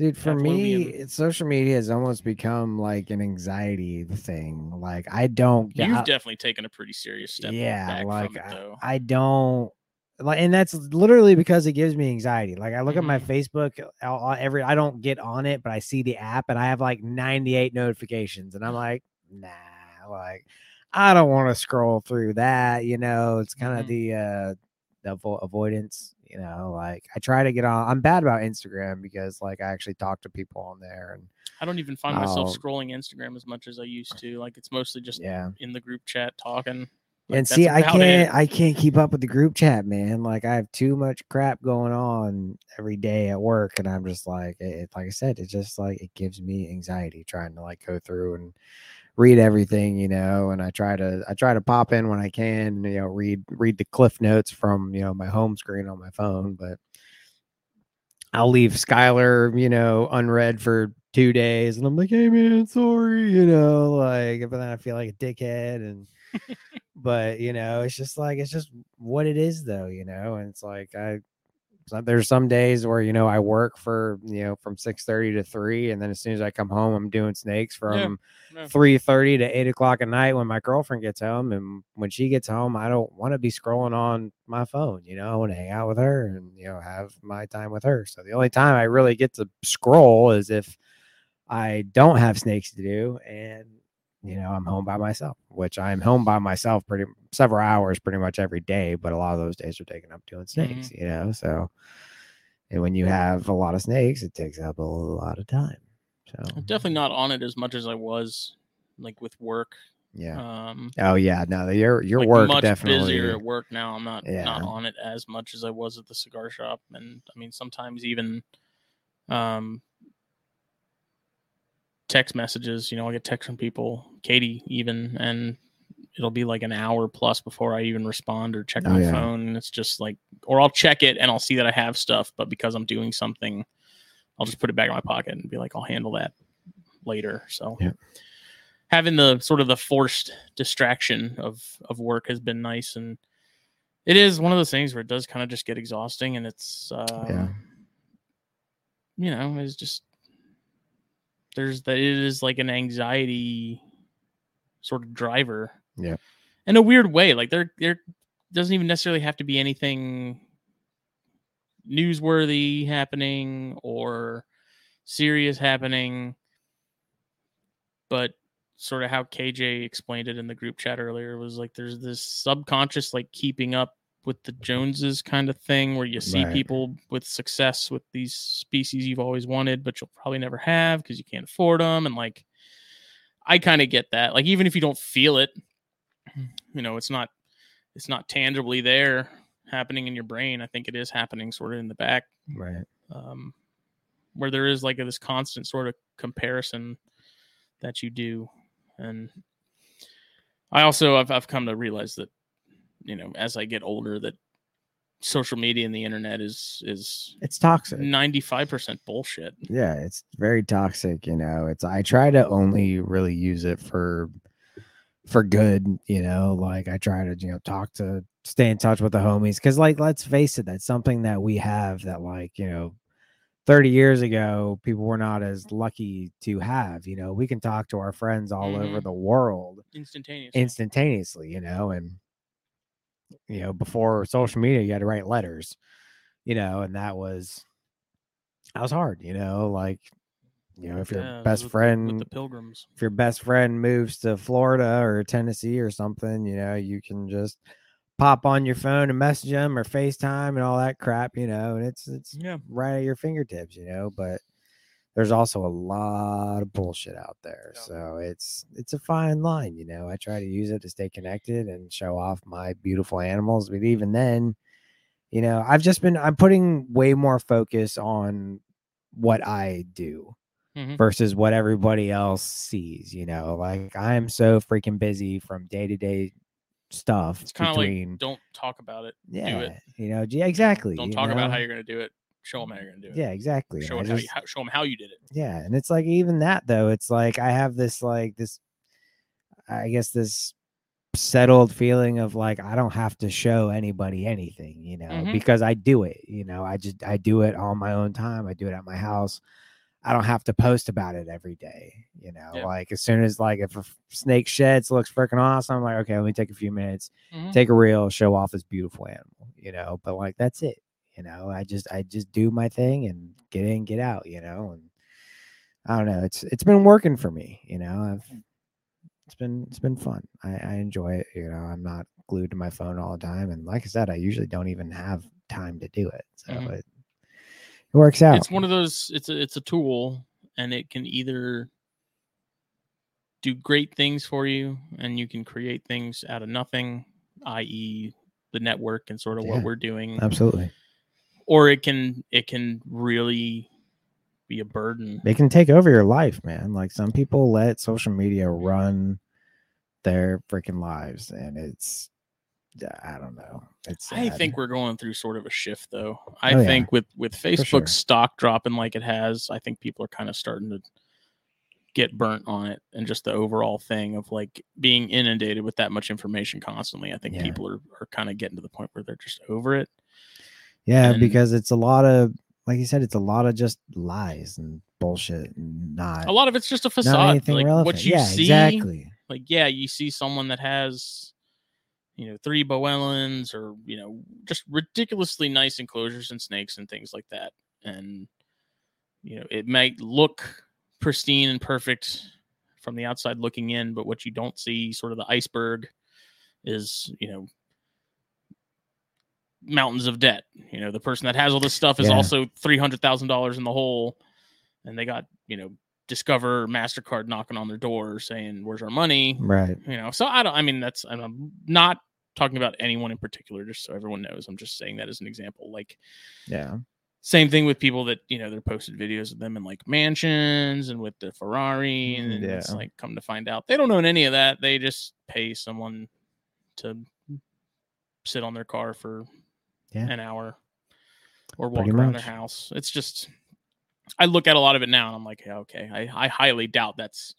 Dude, for
That's
me, social media has almost become like an anxiety thing. Like I don't
you've
I-
definitely taken a pretty serious step.
yeah
back
like
it,
I. I don't like and that's literally because it gives me anxiety like i look at my
Mhm.
facebook I'll- I'll- every i don't get on it but i see the app and i have like 98 notifications and i'm (sighs) like nah like i don't want to scroll through that you know it's kind of
Mhm.
the uh the avo- avoidance you know like i try to get on i'm bad about instagram because like i actually talk to people on there and
I don't even find myself
Oh.
scrolling Instagram as much as I used to. Like it's mostly just
yeah
in the group chat talking. Like,
and see, I can't, I can't keep up with the group chat, man. Like I have too much crap going on every day at work, and I'm just like, it, it- like I said, it just like it gives me anxiety trying to like go through and read everything, you know. And I try to, I try to pop in when I can, you know, read read the cliff notes from you know my home screen on my phone, but I'll leave Skylar, you know, unread for two days, and I'm like, hey man, sorry, you know, like, but then I feel like a dickhead, and (laughs) but you know, it's just like it's just what it is, though, you know, and it's like I there's some days where you know I work for you know from six thirty to three, and then as soon as I come home, I'm doing snakes from
yeah.
three thirty to eight o'clock at night when my girlfriend gets home, and when she gets home, I don't want to be scrolling on my phone. You know, I want to hang out with her and you know have my time with her. So the only time I really get to scroll is if I don't have snakes to do, and you know I'm home by myself, which I'm home by myself pretty several hours pretty much every day. But a lot of those days are taken up doing snakes. You know, so and when you have a lot of snakes, it takes up a lot of time. So
I'm definitely not on it as much as I was, like with work.
yeah.
Um,
Oh yeah, no, your your
like
work
much
definitely.
busier at work now. I'm not
Yeah.
not on it as much as I was at the cigar shop, and I mean sometimes even um text messages. You know, I get texts from people, Katie even, and it'll be like an hour plus before I even respond or check
Oh,
my
yeah.
phone. And it's just like, or I'll check it and I'll see that I have stuff, but because I'm doing something, I'll just put it back in my pocket and be like, I'll handle that later. So
Yeah.
having the sort of the forced distraction of of work has been nice and it is one of those things where it does kind of just get exhausting and it's uh
Yeah.
you know it's just there's that it is like an anxiety sort of driver
Yeah.
in a weird way like there there doesn't even necessarily have to be anything newsworthy happening or serious happening but sort of how KJ explained it in the group chat earlier was like there's this subconscious like keeping up with the Joneses kind of thing where you see
Right.
people with success with these species you've always wanted but you'll probably never have because you can't afford them and like I kind of get that like even if you don't feel it (clears throat) you know it's not it's not tangibly there happening in your brain I think it is happening sort of in the back
Right.
um, where there is like this constant sort of comparison that you do and i also I've, I've come to realize that you know as i get older that social media and the internet is is
It's toxic.
95% bullshit
Yeah, it's very toxic. You know, it's I try to only really use it for for good. You know, like I try to you know talk to stay in touch with the homies because like let's face it, that's something that we have that like you know. 30 years ago, people were not as lucky to have. You know, we can talk to our friends all over
Mhm.
the world
instantaneous
instantaneously, you know, and you know, before social media, you had to write letters, you know, and that was that was hard, you know, like you know, if your best
with-
friend
with the pilgrims.
if your best friend moves to Florida or Tennessee or something, you know, you can just pop on your phone and message them or FaceTime and all that crap, you know, and it's it's
yeah.
right at your fingertips, you know, but there's also a lot of bullshit out there.
Yeah.
So it's it's a fine line, you know. I try to use it to stay connected and show off my beautiful animals, but even then, you know, I've just been I'm putting way more focus on what I do
Mhm.
versus what everybody else sees, you know. Like I am so freaking busy from day to day stuff
it's kind of
between
like don't talk about it
yeah,
it.
you know, yeah, exactly.
don't talk about how you're going to do it show them how you're to do it
yeah, exactly.
show it how you, how, show them how you did it
yeah and it's like even that though it's like i have this like this i guess this settled feeling of like i don't have to show anybody anything you know
Mhm.
because i do it you know i just i do it on my own time i do it at my house i don't have to post about it every day you know
Yeah.
like as soon as like if snake sheds looks freaking awesome i'm like okay let me take a few minutes
Mhm.
take a reel show off this beautiful animal you know but like that's it you know i just i just do my thing and get in get out you know and i don't know it's it's been working for me you know i've it's been it's been fun i i enjoy it you know i'm not glued to my phone all the time and like i said i usually don't even have time to do it so
Mhm.
it, it works out
it's one of those it's a it's a tool and it can either do great things for you and you can create things out of nothing i.e the network and sort of
Yeah.
what we're doing
absolutely
or it can it can really be a burden
they can take over your life man like some people let social media run their freaking lives and it's i don't know it's
i
sad.
think we're going through sort of a shift though i
Oh, yeah.
think with with facebook
sure.
stock dropping like it has i think people are kind of starting to get burnt on it and just the overall thing of like being inundated with that much information constantly i think
Yeah.
people are, are kind of getting to the point where they're just over it
Yeah,
And-
because it's a lot of like you said, it's a lot of just lies and bullshit and not
A lot of it's just a facade.
anything
Like
relevant.
what you
yeah,
see,
exactly.
like yeah, you see someone that has, you know, three Boelen's or you know, just ridiculously nice enclosures and snakes and things like that, and you know, it might look pristine and perfect from the outside looking in, but what you don't see, sort of the iceberg, is you know mountains of debt. You know, the person that has all this stuff is
Yeah.
also three hundred thousand dollars in the hole, and they got you know Discover, Mastercard knocking on their door saying, "Where's our money?"
Right.
You know, so I don't. I mean, that's I'm not talking about anyone in particular, just so everyone knows. I'm just saying that as an example. Like
Yeah.
same thing with people that you know they're posted videos of them in like mansions and with the Ferrari, and then it's like come to find out they don't own any of that. They just pay someone to sit on their car for
Yeah.
an hour or walk
Pretty
around
much.
their house. It's just I look at a lot of it now and I'm like, yeah, okay, I, I highly doubt that's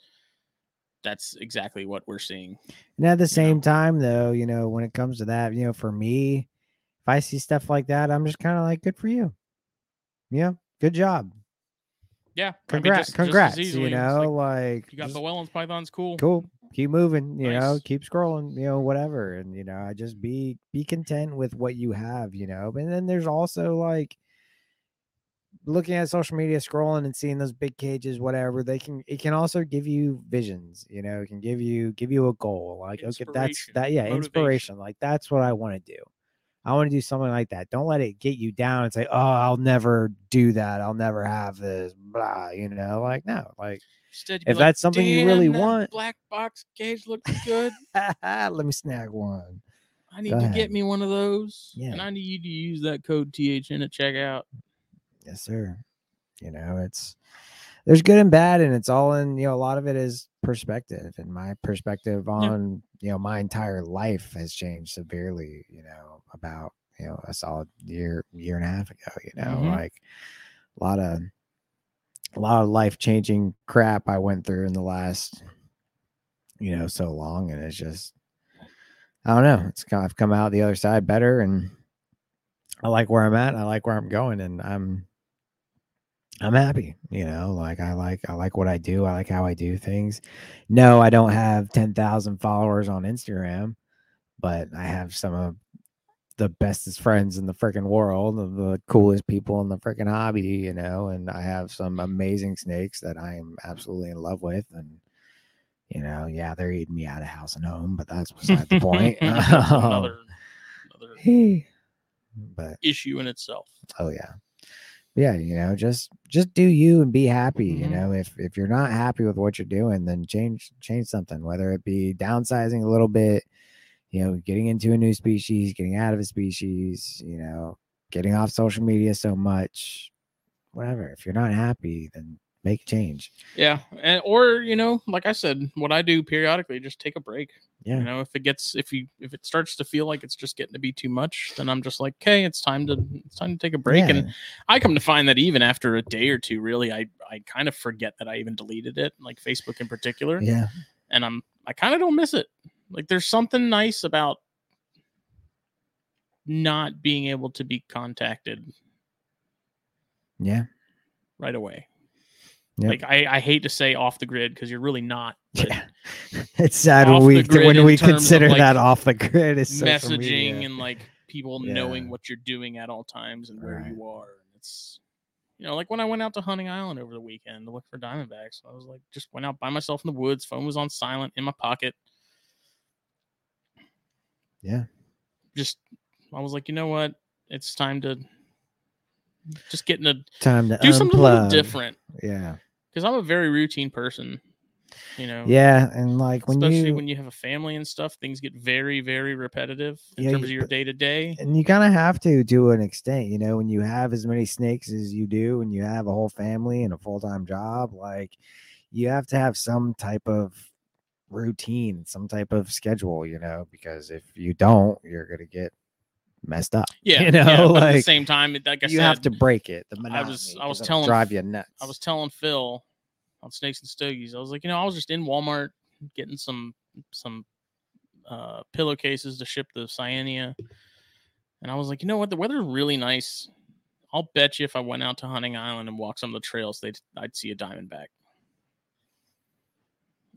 that's exactly what we're seeing.
And at the
know?
same time, though, you know, when it comes to that, you know, for me, if I see stuff like that, I'm just kind of like, good for you. Yeah, good job.
Yeah,
Congrats,
just- just
congrats.
easily,
you know,
like,
like,
you got
just
Boelen's pythons, cool.
cool. Keep moving. You know, keep scrolling. You know, whatever. And you know, I just be be content with what you have. You know, and then there's also like looking at social media scrolling and seeing those big cages whatever they can it can also give you visions you know it can give you give you a goal like okay that's that yeah
motivation.
inspiration like that's what i want to do i want to do something like that don't let it get you down and say oh i'll never do that i'll never have this blah you know like no like
Instead,
if that's something you really
"Damn, that
want-
black box cage looks good. (laughs)
let me snag one
I need
Go
to
ahead.
get me one of those.
Yeah.
And I need you to use that code THN at checkout.
yes sir you know it's there's good and bad and it's all in you know a lot of it is perspective and my perspective on you know my entire life has changed severely you know about you know a solid year year and a half ago you know
Mhm.
like a lot of a lot of life changing crap i went through in the last you know so long and it's just i don't know it's kind of, i've come out the other side better and i like where i'm at i like where i'm going and i'm i'm happy you know like i like i like what i do i like how i do things. No i don't have 10,000 followers on instagram but i have some of the bestest friends in the freaking world, the coolest people in the freaking hobby, you know, and I have some amazing snakes that I am absolutely in love with. And, you know, yeah, they're eating me out of house and home, but that's beside the point. (laughs) (laughs)
Another, another
Hey. but
issue in itself.
oh yeah. Yeah, you know, just just do you and be happy. You
Mhm.
know, if if you're not happy with what you're doing, then change change something, whether it be downsizing a little bit, you know, getting into a new species, getting out of a species, you know, getting off social media so much, whatever. If you're not happy, then make a change.
Yeah. And, or, you know, like I said, what I do periodically, just take a break.
Yeah.
You know, if it gets if you if it starts to feel like it's just getting to be too much, then I'm just like, okay, it's time to it's time to take a break.
Yeah.
And I come to find that even after a day or two, really, I I kind of forget that I even deleted it, like Facebook in particular.
yeah.
And I'm I kind of don't miss it. Like there's something nice about not being able to be contacted
Yeah.
right away.
Yep.
Like I, I hate to say off the grid because you're really not.
Yeah. (laughs) It's sad when we when we consider
like,
that off the grid is
messaging
media.
and like people (laughs)
Yeah.
knowing what you're doing at all times and where
Right.
you are. It's you know, like when I went out to Hunting Island over the weekend to look for diamondbacks, I was like just went out by myself in the woods, phone was on silent in my pocket.
Yeah.
Just I was like, you know what? It's time to just get in a
Time to
do something a little different.
Yeah.
Because I'm a very routine person. You know.
Yeah, and like when
Especially
you
when you have a family and stuff, things get very, very repetitive in
Yeah,
terms of your day to day.
and you kind of have to to an extent, you know, when you have as many snakes as you do and you have a whole family and a full-time job, like you have to have some type of routine, some type of schedule, you know, because if you don't, you're gonna get messed up. (laughs)
Yeah,
you know,
yeah, but at the
like,
same time, like I
you
said,
have to break it. The
I was- I was telling-
drive you nuts.
I was telling Phil on Snakes and Stogies, I was like, you know, I was just in Walmart getting some some uh pillowcases to ship the Cyania. And I was like, you know what? The weather's really nice. I'll bet you if I went out to Hunting Island and walked some of the trails, they'd I'd see a diamondback.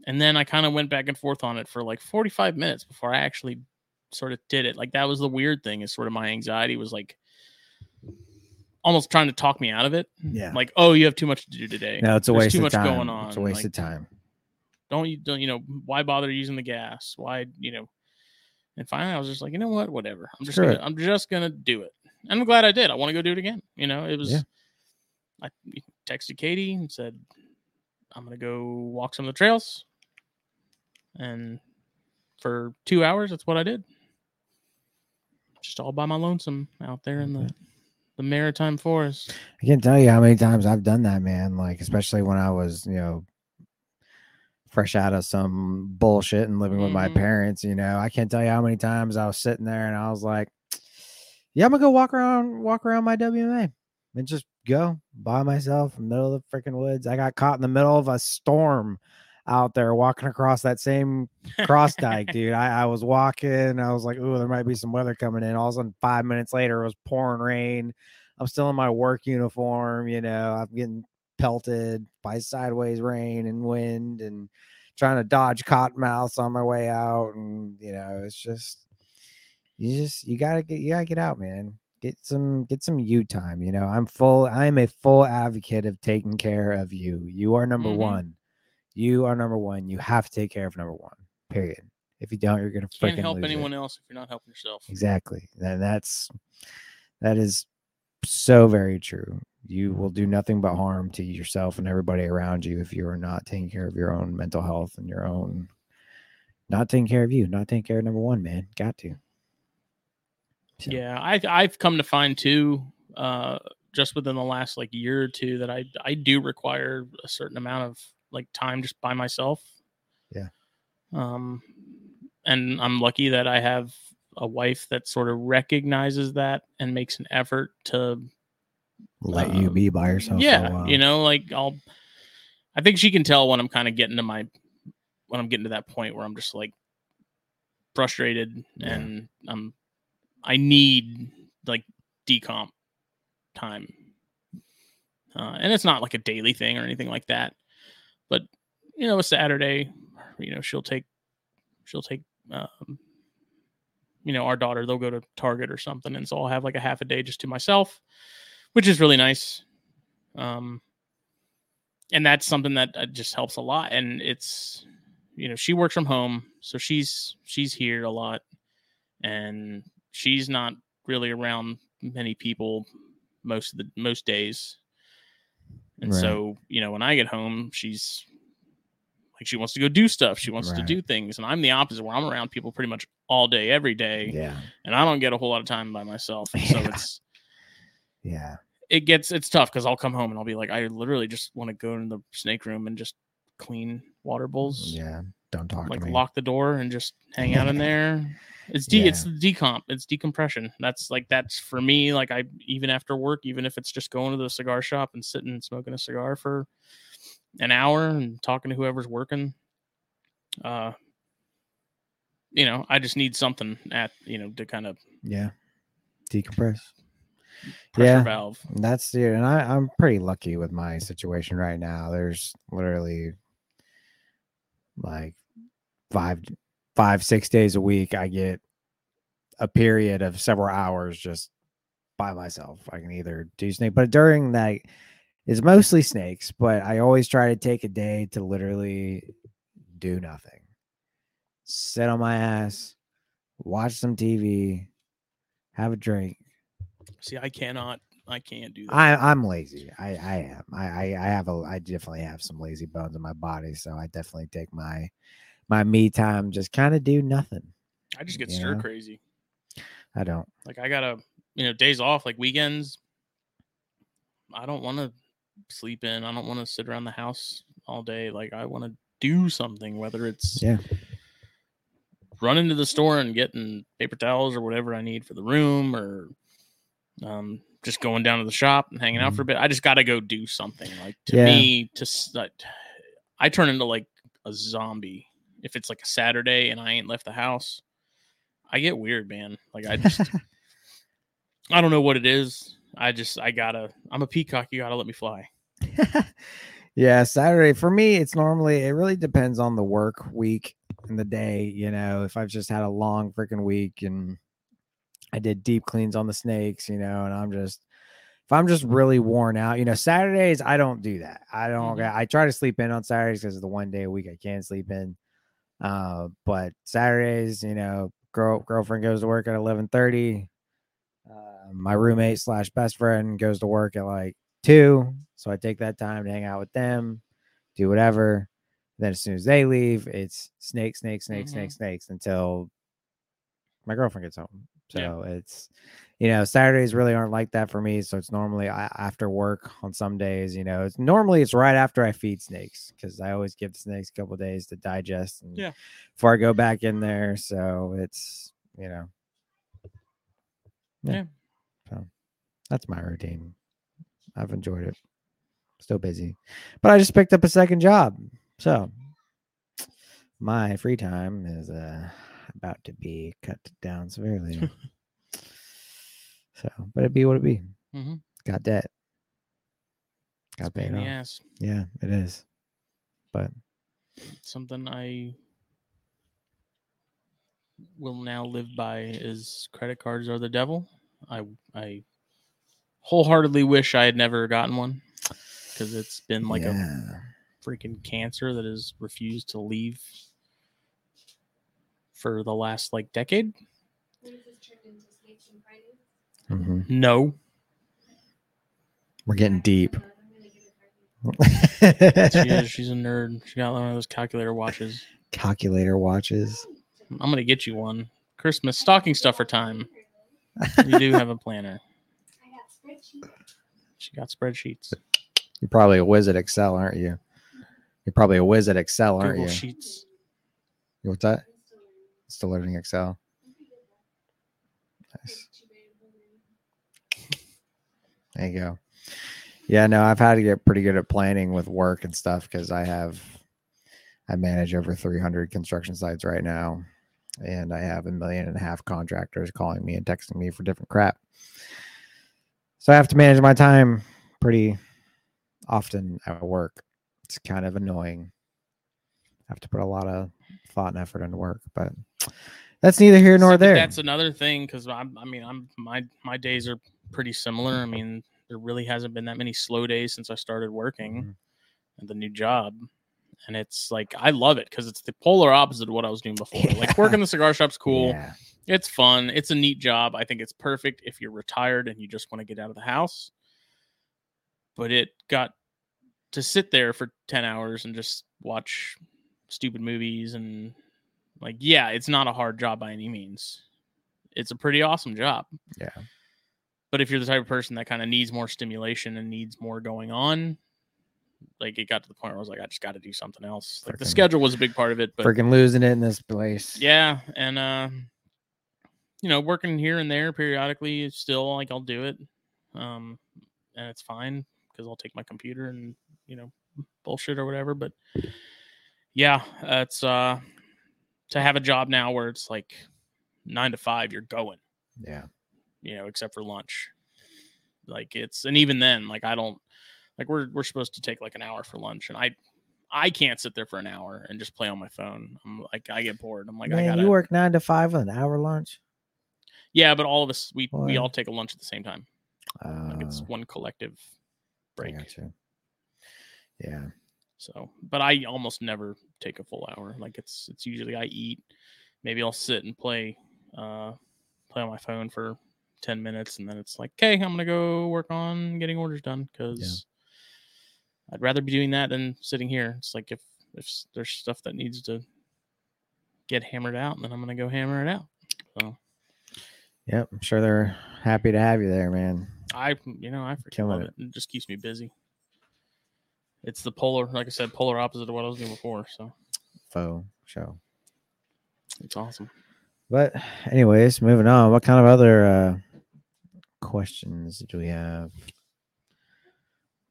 And then I kind of went back and forth on it for like 45 minutes before I actually sort of did it. Like that was the weird thing is sort of my anxiety was like almost trying to talk me out of it.
Yeah.
Like, oh, you have too much to do today.
No, it's a
There's
waste
too
of
much
time.
going on,
It's a waste
like-
of time.
don't you don't you know why bother using the gas? Why you know? And finally, I was just like, you know what, whatever. I'm just
Screw
gonna. I'm just gonna do it. And I'm glad I did. I want to go do it again. You know, it was.
Yeah.
I texted Katie and said, I'm gonna go walk some of the trails. And for two hours, that's what I did. Just all by my lonesome out there in the the maritime forest.
I can't tell you how many times I've done that, man. Like, especially when I was, you know, fresh out of some bullshit and living with my
Mhm.
parents, you know. I can't tell you how many times I was sitting there and I was like, yeah, I'm gonna go walk around, walk around my WMA and just go by myself in the middle of the freaking woods. I got caught in the middle of a storm out there walking across that same cross dike, dude. I, I was walking. I was like, "Ooh, there might be some weather coming in." All of a sudden, five minutes later, it was pouring rain. I'm still in my work uniform. You know, I'm getting pelted by sideways rain and wind, and trying to dodge cottonmouths on my way out. And you know, it's just you just you gotta get you gotta get out, man. Get some get some you time. You know, I'm full. I'm a full advocate of taking care of you. You are number
Mhm.
one. You are number one. You have to take care of number one. Period. If you don't, you're gonna
Can't help
lose it.
anyone else if you're not helping yourself.
Exactly. And that's that is so very true. You will do nothing but harm to yourself and everybody around you if you are not taking care of your own mental health and your own not taking care of you, not taking care of number one, man. Got to. So,
Yeah, I I've come to find too, uh, just within the last like year or two that I I do require a certain amount of like time just by myself.
Yeah.
Um, and I'm lucky that I have a wife that sort of recognizes that and makes an effort to
Let you
Um,
be by yourself.
yeah, you know, like I'll I think she can tell when I'm kind of getting to my when I'm getting to that point where I'm just like frustrated
Yeah.
and I'm I need like decomp time. Uh, and it's not like a daily thing or anything like that. But you know, a Saturday, you know, she'll take she'll take um, you know, our daughter, they'll go to Target or something, and so I'll have like a half a day just to myself, which is really nice. Um, and that's something that uh, just helps a lot. And it's, you know, she works from home, so she's she's here a lot, and she's not really around many people most of the most days. And
Right.
so, you know, when I get home, she's like she wants to go do stuff. She wants to do things, and I'm the opposite, where I'm around people pretty much all day, every day
Yeah.
and I don't get a whole lot of time by myself. And (laughs) so it's
Yeah.
it gets it's tough because I'll come home and I'll be like, I literally just want to go in the snake room and just clean water bowls.
Yeah. Don't talk
Like
to me.
lock the door and just hang out in (laughs) there. It's de it's
Yeah.
decomp, it's decompression. That's like that's for me. Like I even after work, even if it's just going to the cigar shop and sitting and smoking a cigar for an hour and talking to whoever's working. Uh you know, I just need something at you know to kind of
yeah. Decompress.
pressure
Yeah.
valve.
That's the and I, I'm pretty lucky with my situation right now. There's literally like five five, six days a week I get a period of several hours just by myself. I can either do snake, but during that it's mostly snakes, but I always try to take a day to literally do nothing. Sit on my ass, watch some TV, have a drink,
See, I cannot. I can't do that.
I I'm lazy. I I am. I I have a I definitely have some lazy bones in my body, so I definitely take my my me time just kind of do nothing.
I just get stir
know?
crazy.
I don't.
Like I gotta, you know, days off, like weekends. I don't want to sleep in. I don't want to sit around the house all day. Like I want to do something, whether it's
Yeah.
run into the store and getting paper towels or whatever I need for the room, or um, just going down to the shop and hanging out for a bit. I just got to go do something. Like to
Yeah.
me, to I turn into like a zombie if it's like a Saturday and I ain't left the house. I get weird, man. Like I just (laughs) I don't know what it is. I just I gotta. I'm a peacock. You gotta let me fly. (laughs)
yeah, Saturday for me, it's normally it really depends on the work week and the day. You know, if I've just had a long freaking week and I did deep cleans on the snakes, you know, and I'm just if I'm just really worn out, you know, Saturdays I don't do that. I don't.
Mhm.
I try to sleep in on Saturdays because it's the one day a week I can sleep in. Uh, but Saturdays, you know, girl girlfriend goes to work at eleven thirty. Uh, my roommate slash best friend goes to work at like two, so I take that time to hang out with them, do whatever. Then as soon as they leave, it's snake, snake, snake, snake,
Mhm.
snakes until my girlfriend gets home. So
Yeah.
it's you know Saturdays really aren't like that for me. So it's normally after work on some days. You know, it's normally it's right after I feed snakes because I always give the snakes a couple days to digest and
Yeah.
before I go back in there. So it's you know
Yeah.
So that's my routine. I've enjoyed it. Still busy, but I just picked up a second job, so my free time is uh about to be cut down severely. (laughs) so, but it be what it be.
Mm-hmm.
Got debt. Got
Pain
paid off.
ass.
Yeah, it is. But
Something I will now live by is credit cards are the devil. I I wholeheartedly wish I had never gotten one because it's been like a freaking cancer that has refused to leave for the last like decade.
Mhm.
No,
we're getting deep.
she is. (laughs) She's a nerd. She got one of those calculator watches.
Calculator watches.
I'm gonna get you one. Christmas stocking stuffer time. You do have a planner. She got spreadsheets.
You're probably a whiz at Excel, aren't you? You're probably a whiz at Excel, aren't
Google
you?
Sheets.
What's that? Still learning Excel. There you go. Yeah, no, I've had to get pretty good at planning with work and stuff because I have, I manage over 300 construction sites right now, and I have a million and a half contractors calling me and texting me for different crap. So I have to manage my time pretty often at work. It's kind of annoying. I have to put a lot of thought and effort into work, but that's neither here nor there.
That's another thing because. I mean, I'm my my days are pretty similar. I mean, there really hasn't been that many slow days since I started working
Mhm.
at the new job, and it's like I love it because it's the polar opposite of what I was doing before. (laughs) Like working the cigar shop's cool.
Yeah.
It's fun. It's a neat job. I think it's perfect if you're retired and you just want to get out of the house. But it got to sit there for 10 hours and just watch stupid movies and like yeah, it's not a hard job by any means. It's a pretty awesome job.
Yeah.
But if you're the type of person that kind of needs more stimulation and needs more going on, like it got to the point where I was like, I just got to do something else. Like the schedule was a big part of it, but
Freaking losing it in this place.
yeah, and uh you know, working here and there periodically still like I'll do it. Um and it's fine because I'll take my computer and, you know, bullshit or whatever, but yeah, it's uh to have a job now where it's like 9 to 5 you're going,
Yeah.
You know, except for lunch. Like it's and even then like I don't like we're we're supposed to take like an hour for lunch and I I can't sit there for an hour and just play on my phone. I'm like I get bored. I'm like I
Man,
gotta
you work nine to five with an hour lunch.
Yeah, but all of us we we all take a lunch at the same time. Like it's
Uh,
one collective break.
Yeah.
So, but I almost never take a full hour. Like it's it's usually I eat, maybe I'll sit and play uh play on my phone for 10 minutes and then it's like, "Okay, I'm going to go work on getting orders done cuz I'd rather be doing that than sitting here. It's like if if there's stuff that needs to get hammered out, then I'm going to go hammer it out. So,
Yep. I'm sure they're happy to have you there, man.
I, you know, I freaking
Killing
love it. It just keeps me busy. It's the polar, like I said, polar opposite of what I was doing before. So
Faux show.
it's awesome.
But anyways, moving on. What kind of other uh questions do we have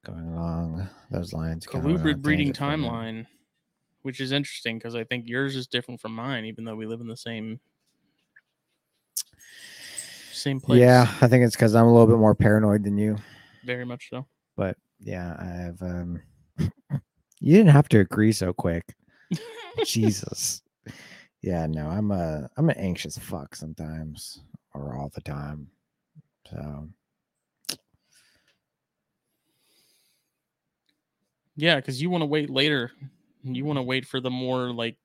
going along those lines? Kinda went on a
Colubrid breeding
tangent for a minute.
timeline, which is interesting because I think yours is different from mine, even though we live in the same. same place.
Yeah, I think it's because I'm a little bit more paranoid than you.
very much so.
But yeah, I have. um (laughs) You didn't have to agree so quick. (laughs) Jesus. Yeah, no, I'm a I'm an anxious fuck sometimes or all the time. So
Yeah, because you want to wait later. You want to wait for the more like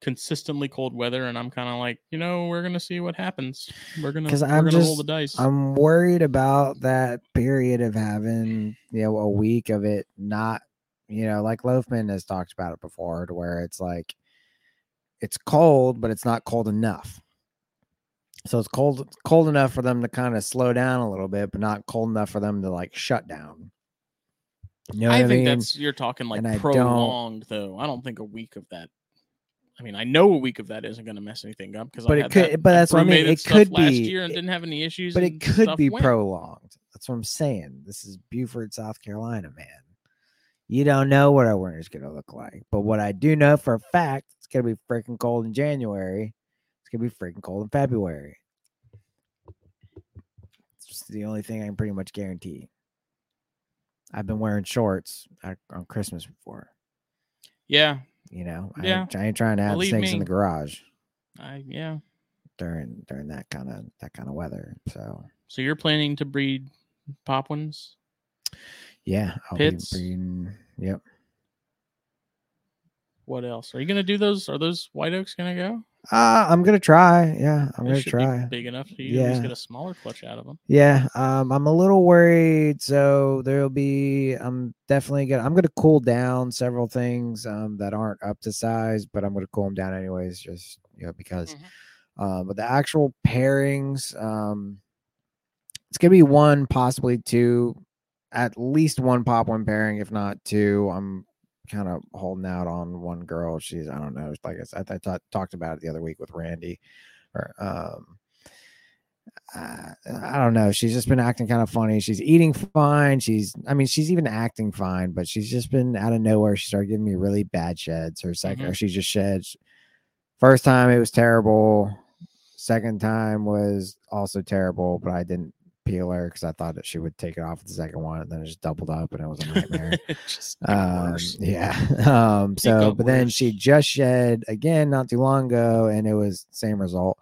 consistently cold weather, and I'm kind of like, you know, we're gonna see what happens. We're gonna
'Cause
we're
I'm
gonna roll the
just-
dice.
I'm worried about that period of having, you know, a week of it not, you know, like Loafman has talked about it before, to where it's like it's cold, but it's not cold enough. So it's cold cold enough for them to kind of slow down a little bit, but not cold enough for them to like shut down. You know
I
I,
think
mean?
that's you're talking like
And I
prolonged though. I don't think a week of that. I mean, I know a week of that isn't going to mess anything up because
But
I
it could-
that,
but that's what I mean, it could
last
be-
year and
it-
didn't have any issues.
but it could be
went.
prolonged. That's what I'm saying. This is Beaufort, South Carolina, man. You don't know what our winter's gonna look like, but what I do know for a fact, it's gonna be freaking cold in January. Gonna be freaking cold in February. It's just the only thing I can pretty much guarantee. I've been wearing shorts at- on Christmas before.
Yeah,
You know, I,
Yeah.
ain't, I ain't trying to have
Believe
snakes in the garage
I yeah.
during during that kind of that kind of weather. So
So you're planning to breed pop ones?
yeah, I'll
Pits.
be breeding. Yep.
What else? Are you going to do those? Are those white oaks going to go?
Uh, I'm gonna try. Yeah, I'm
They
gonna
should be
try.
big enough for you to at least
Yeah.
get a smaller clutch out of them.
Yeah, um, I'm a little worried. So there'll be. I'm definitely gonna. I'm gonna cool down several things um, that aren't up to size, but I'm gonna cool them down anyways, just you know because.
Mhm.
Um, but the actual pairings, um, it's gonna be one, possibly two, at least one pop one pairing, if not two. I'm kind of holding out on one girl. She's I don't know. Like I said, I ta- talked about it the other week with Randy. Or um, uh, I don't know. She's just been acting kind of funny. She's eating fine. She's I mean she's even acting fine, but she's just been out of nowhere. She started giving me really bad sheds. Her 2nd
Mhm.
or she just sheds. First time it was terrible. Second time was also terrible, but I didn't peel her because I thought that she would take it off the second one, and then it just doubled up, and it was a (laughs) nightmare.
It just got
um, yeah. (laughs) Um, so, but then she just shed again not too long ago, and it was same result.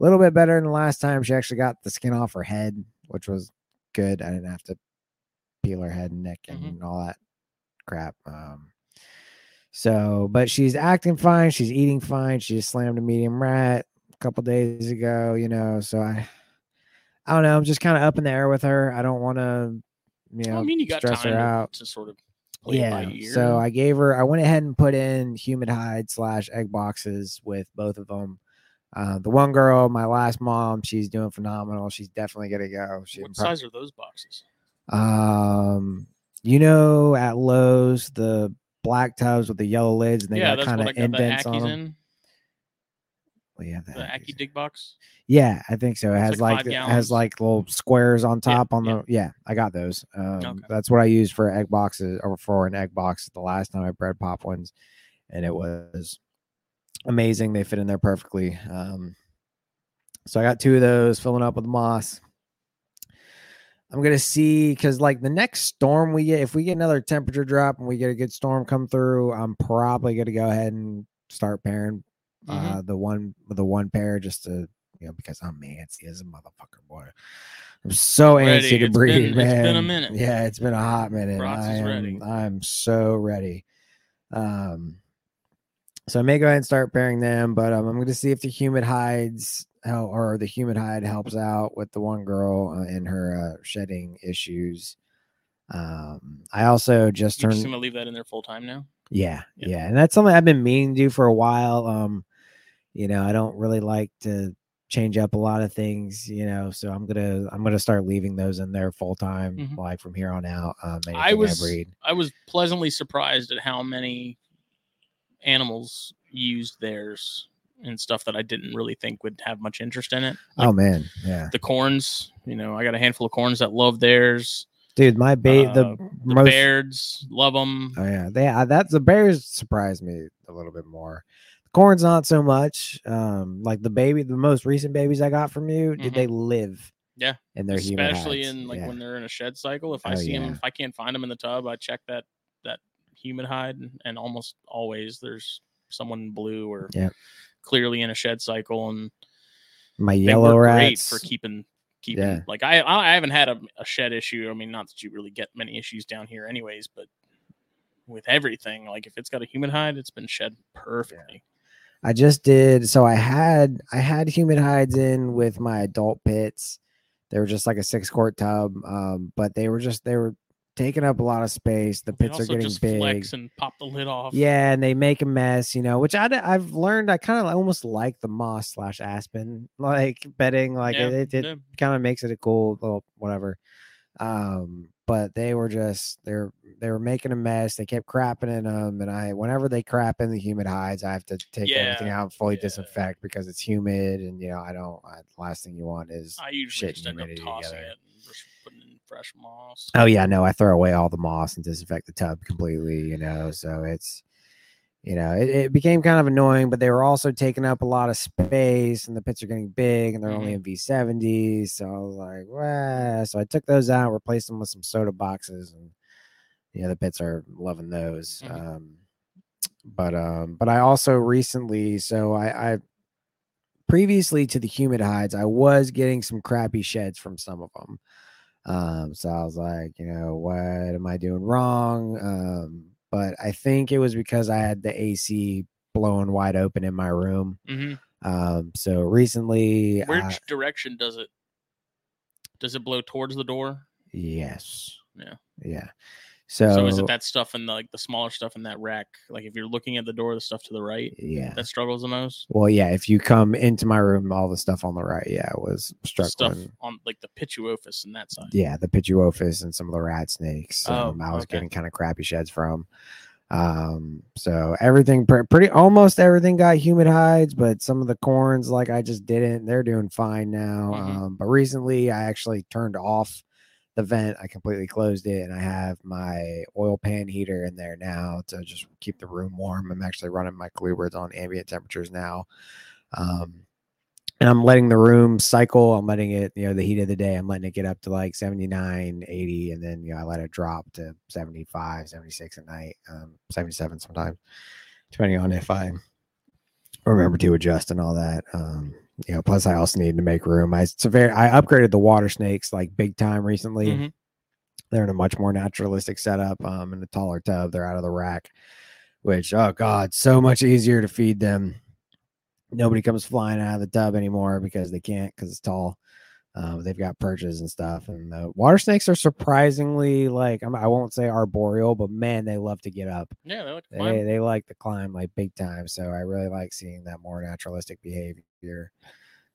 A little bit better than the last time. She actually got the skin off her head, which was good. I didn't have to peel her head and neck and
Mhm.
all that crap. Um, so, but she's acting fine. She's eating fine. She just slammed a medium rat a couple days ago, you know. So I, I don't know. I'm just kind of up in the air with her. I don't want to, you know,
I mean, you got
stress her out.
to sort of play it by
Yeah.
ear.
So I gave her. I went ahead and put in humid hide slash egg boxes with both of them. Uh, the one girl, my last mom, she's doing phenomenal. She's definitely gonna go. She
what
prob-
size are those boxes?
um, you know, at Lowe's, the black tubs with the yellow lids, and they
yeah,
got kind of indents on them.
in.
Well, yeah, the
The Aki dig box.
Yeah, I think so. It has
like
like, it has like little squares on
Yeah,
top on
yeah.
the yeah, I got those. Um
Okay.
that's what I used for egg boxes or for an egg box the last time I bred pop ones and it was amazing. They fit in there perfectly. Um so I got two of those filling up with moss. I'm gonna see because like the next storm we get, if we get another temperature drop and we get a good storm come through, I'm probably gonna go ahead and start pairing
Mhm.
uh the one the one pair just to you know because I'm antsy as a motherfucker boy. I'm so
Ready.
antsy to
It's
breed,
been- it's
man.
been a minute.
Yeah, it's been a hot minute. I am
ready.
I'm so ready. Um so I may go ahead and start pairing them, but um, I'm going to see if the humid hides hel- or the humid hide helps out with the one girl uh, in her uh, shedding issues. Um, I also just turned
just gonna leave that in there full time now.
yeah,
Yeah.
yeah, and that's something I've been meaning to do for a while. Um, you know, I don't really like to change up a lot of things, you know, so I'm gonna I'm gonna start leaving those in there full time,
Mhm.
like from here on out. Um,
I was
breed.
I was pleasantly surprised at how many animals used theirs and stuff that I didn't really think would have much interest in it. Like
oh man, yeah,
the corns, you know, I got a handful of corns that love theirs.
dude, my bait
Uh,
the,
The
most
Bairds love them.
Oh yeah, they uh, that's the Bairds surprised me a little bit more. Corn's not so much. Um, like the baby, the most recent babies I got from you, did
Mhm.
they live?
Yeah,
and they're
especially in like
yeah.
when they're in a shed cycle. If I
Oh,
see them, if I can't find them in the tub, I check that that humid hide, and almost always there's someone blue or
Yep.
clearly in a shed cycle, and
my yellow rats.
great for keeping keeping.
Yeah.
Like I I haven't had a, a shed issue. I mean, not that you really get many issues down here, anyways, but with everything, like if it's got a humid hide, it's been shed perfectly.
I just did so I had I had humid hides in with my adult pits. They were just like a six quart tub. Um, but they were just they were taking up a lot of space. The pits are getting
just
big.
flex and pop the lid off.
Yeah, and they make a mess, you know, which I, I've learned I kind of almost like the moss slash aspen (laughs) like bedding. Like
Yeah,
it, it,
yeah.
kind of makes it a cool little whatever. Um, but they were just they're they were making a mess. They kept crapping in them, and I whenever they crap in the humid hides, I have to take everything out, and fully
yeah.
disinfect because it's humid, and you know I don't. I, the last thing you want is
I usually
shit
just end up tossing
together.
it and just putting in fresh moss.
Oh yeah, no, I throw away all the moss and disinfect the tub completely, you know. So it's you know, it, it became kind of annoying, but they were also taking up a lot of space and the pits are getting big and they're only in V70s. So I was like, well, so I took those out, replaced them with some soda boxes, and you know, the pits are loving those.
Mhm.
Um but um, but I also recently, so I, I previously to the humid hides, I was getting some crappy sheds from some of them. Um, so I was like, you know, what am I doing wrong? Um, but I think it was because I had the AC blowing wide open in my room.
hmm
Um, so recently,
Which
uh,
direction does it? Does it blow towards the door?
yes,
Yeah.
yeah.
So,
So,
is it that stuff in the like the smaller stuff in that rack? Like if you're looking at the door, the stuff to the right
yeah.
that struggles the most.
Well, yeah. If you come into my room, all the stuff on the right, yeah, was
The stuff on like the pituophis and that side.
yeah, the Pituophis and some of the rat snakes.
Oh,
Um, I was
okay.
getting kind of crappy sheds from. Um, so everything pre- pretty almost everything got humid hides, but some of the corns, like I just didn't. They're doing fine now.
Mhm.
Um, but recently I actually turned off the vent. I completely closed it, and I have my oil pan heater in there now to just keep the room warm. I'm actually running my Bluebirds on ambient temperatures now. Um, and I'm letting the room cycle. I'm letting it, you know, the heat of the day, I'm letting it get up to like 79, 80, and then, you know, I let it drop to 75, 76 at night, um, 77 sometimes, depending on if I remember to adjust and all that. Um, you know, plus I also needed to make room. I, it's a very, I upgraded the water snakes like big time recently.
Mhm.
They're in a much more naturalistic setup, um, in a taller tub. They're out of the rack, which, oh God, so much easier to feed them nobody comes flying out of the tub anymore because they can't because it's tall. Um, they've got perches and stuff, and the water snakes are surprisingly like I'm, I won't say arboreal, but man, they love to get up.
Yeah, they like to climb.
they like to climb like big time. So I really like seeing that more naturalistic behavior.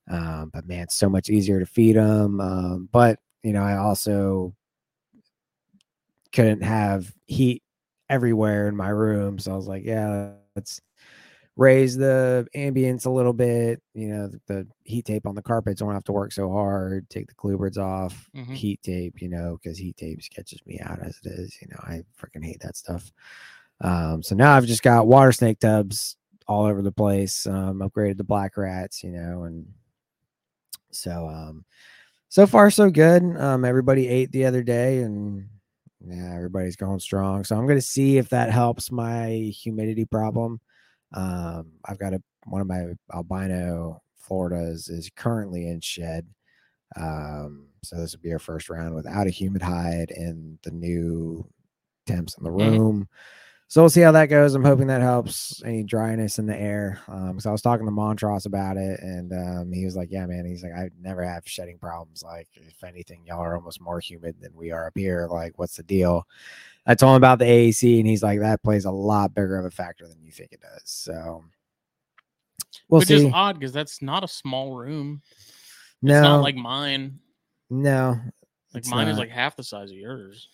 Um, but man, it's so much easier to feed them. Um, but you know, I also couldn't have heat everywhere in my room, so I was like, yeah, let's raise the ambience a little bit. You know, the, the heat tape on the carpets don't have to work so hard. Take the Bluebirds off.
Mhm.
Heat tape, you know, because heat tape catches me out as it is. You know, I freaking hate that stuff. Um, so now I've just got water snake tubs all over the place. Um, upgraded the black rats, you know, and so um, so far so good. Um, everybody ate the other day, and yeah, everybody's going strong. So I'm gonna see if that helps my humidity problem. Um, I've got a one of my albino Floridas is currently in shed. Um, so this will be our first round without a humid hide and the new temps in the
Mhm.
room. So we'll see how that goes. I'm hoping that helps any dryness in the air. Um, so I was talking to Montross about it, and um, he was like, "Yeah, man." He's like, "I never have shedding problems. Like, if anything, y'all are almost more humid than we are up here. Like, what's the deal?" I told him about the AAC, and he's like, "That plays a lot bigger of a factor than you think it does." So we'll
Which
see.
is odd because that's not a small room.
no,
It's not like mine.
no,
Like mine is like half the size of yours.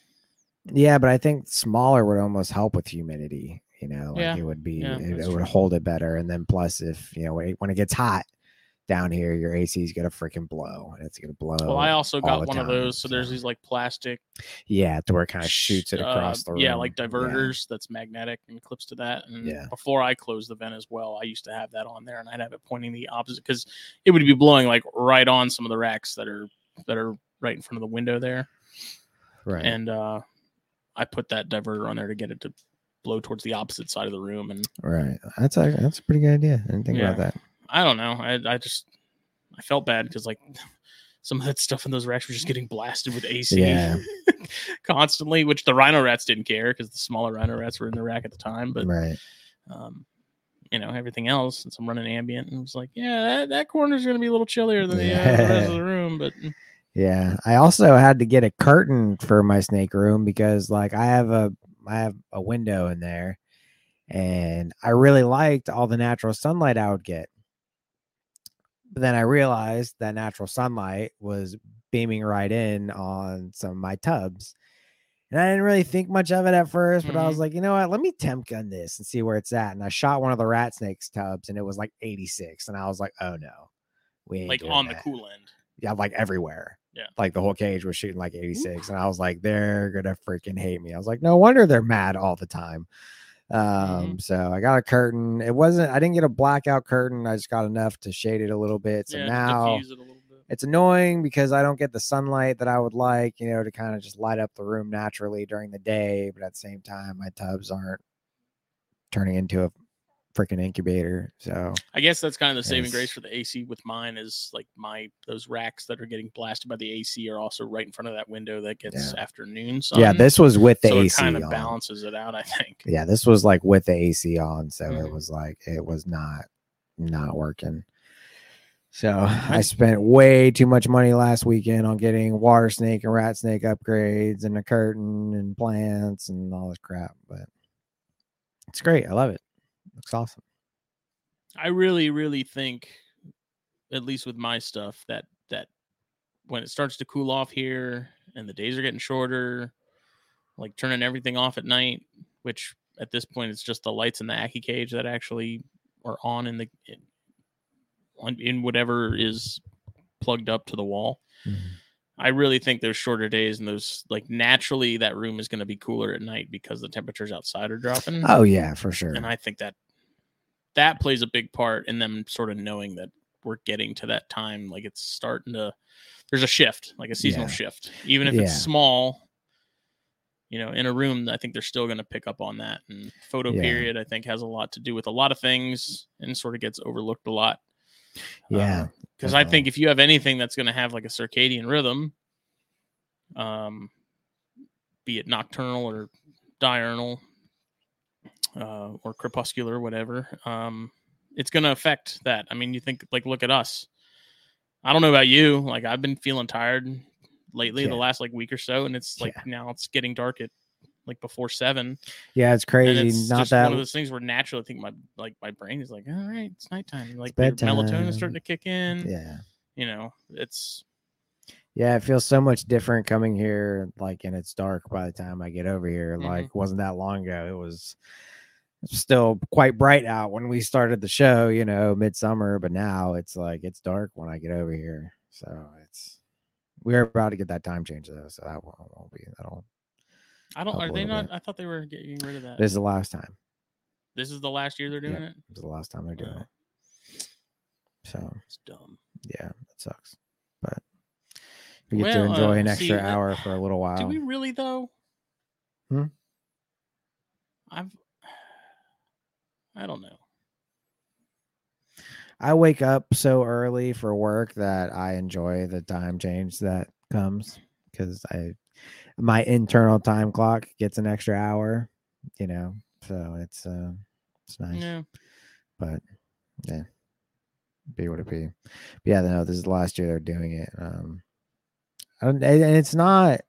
Yeah, but I think smaller would almost help with humidity. You know, like
Yeah,
it would be,
yeah,
it, it would hold it better. And then plus, if you know, when it, gets hot down here, your AC is gonna freaking blow, and it's gonna blow.
Well, I also got one of those. So there's these like plastic,
yeah, to where it kind of shoots it
uh,
across the room.
Yeah, like diverters that's magnetic and clips to that. And
Yeah.
before I closed the vent as well, I used to have that on there, and I'd have it pointing the opposite because it would be blowing like right on some of the racks that are that are right in front of the window there,
Right.
and uh, I put that diverter on there to get it to blow towards the opposite side of the room. And
right. That's a that's a pretty good idea. I didn't think about that.
I don't know, I I just I felt bad because like (laughs) some of that stuff in those racks were just getting blasted with AC
Yeah. (laughs)
constantly, which the Rhino rats didn't care because the smaller Rhino rats were in the rack at the time, but
right.
um, you know everything else since I'm running ambient and it was like, yeah, that, that corner's gonna be a little chillier than the, uh, the rest of the room, but mm,
Yeah. I also had to get a curtain for my snake room because like I have a I have a window in there and I really liked all the natural sunlight I would get. But then I realized that natural sunlight was beaming right in on some of my tubs. And I didn't really think much of it at first, but I was mm-hmm. like, you know what? Let me temp gun this and see where it's at. And I shot one of the rat snakes tubs and it was like 86. And I was like, oh no. We ain't
like on the cool end.
yeah, like everywhere.
Yeah.
Like the whole cage was shooting like 86. And I was like, they're gonna freaking hate me. I was like, no wonder they're mad all the time. Um,
Mm-hmm.
so I got a curtain. It wasn't I didn't get a blackout curtain. I just got enough to shade it a little bit. So
yeah,
now
it a little bit.
it's annoying because I don't get the sunlight that I would like, you know, to kind of just light up the room naturally during the day. But at the same time, my tubs aren't turning into a freaking incubator. So
I guess that's kind of the saving grace for the AC with mine is like my those racks that are getting blasted by the AC are also right in front of that window that gets
Yeah.
afternoon sun.
yeah, this was with the
so
AC
it kind of
on.
balances it out, I think.
yeah this was like with the ac on so it
Mhm.
was like it was not not working so i
I-
spent way too much money last weekend on getting water snake and rat snake upgrades and a curtain and plants and all this crap but it's great i love it looks awesome
I really, really think, at least with my stuff, that that when it starts to cool off here and the days are getting shorter, like turning everything off at night, which at this point it's just the lights in the Ackie cage that actually are on in the in, on, in whatever is plugged up to the wall. Mm-hmm. I really think those shorter days and those like naturally that room is going to be cooler at night because the temperatures outside are dropping.
oh yeah for sure
And I think that that plays a big part in them sort of knowing that we're getting to that time. Like it's starting to, there's a shift, like a seasonal
Yeah.
shift. Even if
Yeah.
it's small, you know, in a room, I think they're still going to pick up on that. And photo
Yeah.
period, I think, has a lot to do with a lot of things and sort of gets overlooked a lot.
yeah
Because I think if you have anything that's going to have like a circadian rhythm, um, be it nocturnal or diurnal uh, or crepuscular, whatever, um, it's going to affect that. I mean, you think like look at us. I don't know about you. Like I've been feeling tired lately,
Yeah.
the last like week or so, and it's like
Yeah.
now it's getting dark at like before seven.
yeah it's crazy
it's
not
just
that
one of those things where naturally I think my like my brain is like, all right, it's nighttime. Like
bedtime.
melatonin is starting to kick in
yeah
you know, it's
Yeah, it feels so much different coming here, like, and it's dark by the time I get over here.
Mhm.
Like, wasn't that long ago. It was still quite bright out when we started the show, you know, midsummer, but now it's like it's dark when I get over here. So it's we're about to get that time change though, so that won't, won't be that'll
I don't. Are they not?
bit.
I thought they were getting rid of that.
this is the last time.
This is the last year they're doing it.
This is the last time they're doing
Oh,
it. So
it's dumb.
yeah, that sucks. But we get to enjoy
uh,
an extra
that-
hour for a little while.
Do we really though?
Hmm?
I've. I don't know.
I wake up so early for work that I enjoy the time change that comes because I my internal time clock gets an extra hour, you know. So it's uh it's nice.
Yeah.
But yeah. Be what it be. But yeah, no, this is the last year they're doing it. Um and, and it's not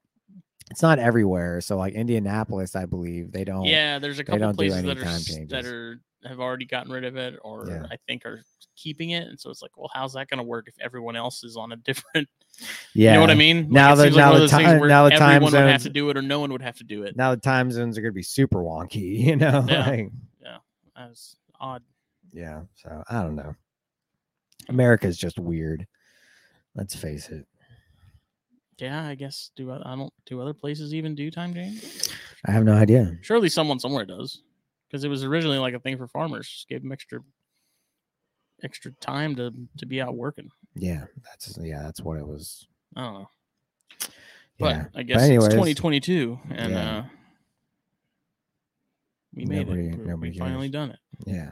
it's not everywhere. So like Indianapolis, I believe they don't
Yeah. There's a couple
do
places
any
that are that are have already gotten rid of it, or
Yeah.
I think are keeping it. And so it's like, well, how's that going to work if everyone else is on a different?
yeah. (laughs)
You know what I mean? Like,
Now the-
seems like
now the time- now the time
everyone would have to do it, or no one would have to do it.
Now the time zones are gonna be super wonky, (laughs) you know?
Yeah.
like
That's odd.
Yeah. So I don't know. America's just weird. Let's face it.
Yeah, I guess. Do I, I don't do other places even do time change?
I have no idea.
Surely someone somewhere does, because it was originally like a thing for farmers. Just gave them extra extra time to to be out working.
Yeah, that's yeah, that's what it was.
I don't know. But
yeah.
I guess
anyways,
it's 2022, and
yeah.
uh, we made
Nobody-
it. We-
nobody
we finally done it.
Yeah.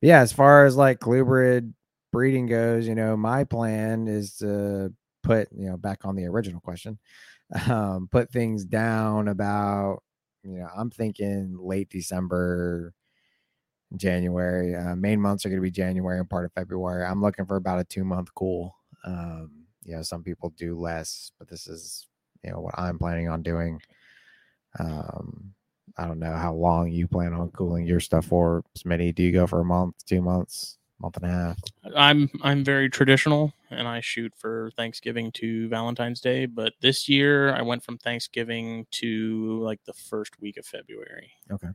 Yeah, as far as like colubrid breeding goes, you know, my plan is to put, you know, back on the original question, (laughs) um, put things down about, you know, I'm thinking late December, January. Uh, main months are going to be January and part of February. I'm looking for about a two month cool. Um, you know, some people do less, but this is, you know, what I'm planning on doing. Um, I don't know how long you plan on cooling your stuff for, Smitty. Do you go for a month, two months, month and a half?
I'm I'm very traditional, and I shoot for Thanksgiving to Valentine's Day. But this year, I went from Thanksgiving to like the first week of February Okay.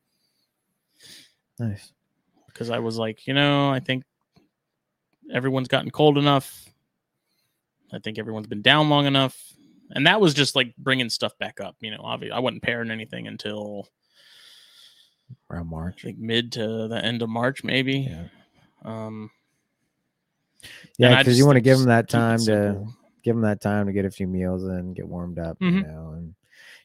Nice.
because I was like, you know, I think everyone's gotten cold enough. I think everyone's been down long enough, and that was just like bringing stuff back up. You know, obviously, I wasn't pairing anything until
Around
I
March.
think mid to the end of March, maybe.
Yeah.
Um,
Yeah, because you want to give them that time to
simple.
give them that time to get a few meals and get warmed up, you
Mhm.
know, and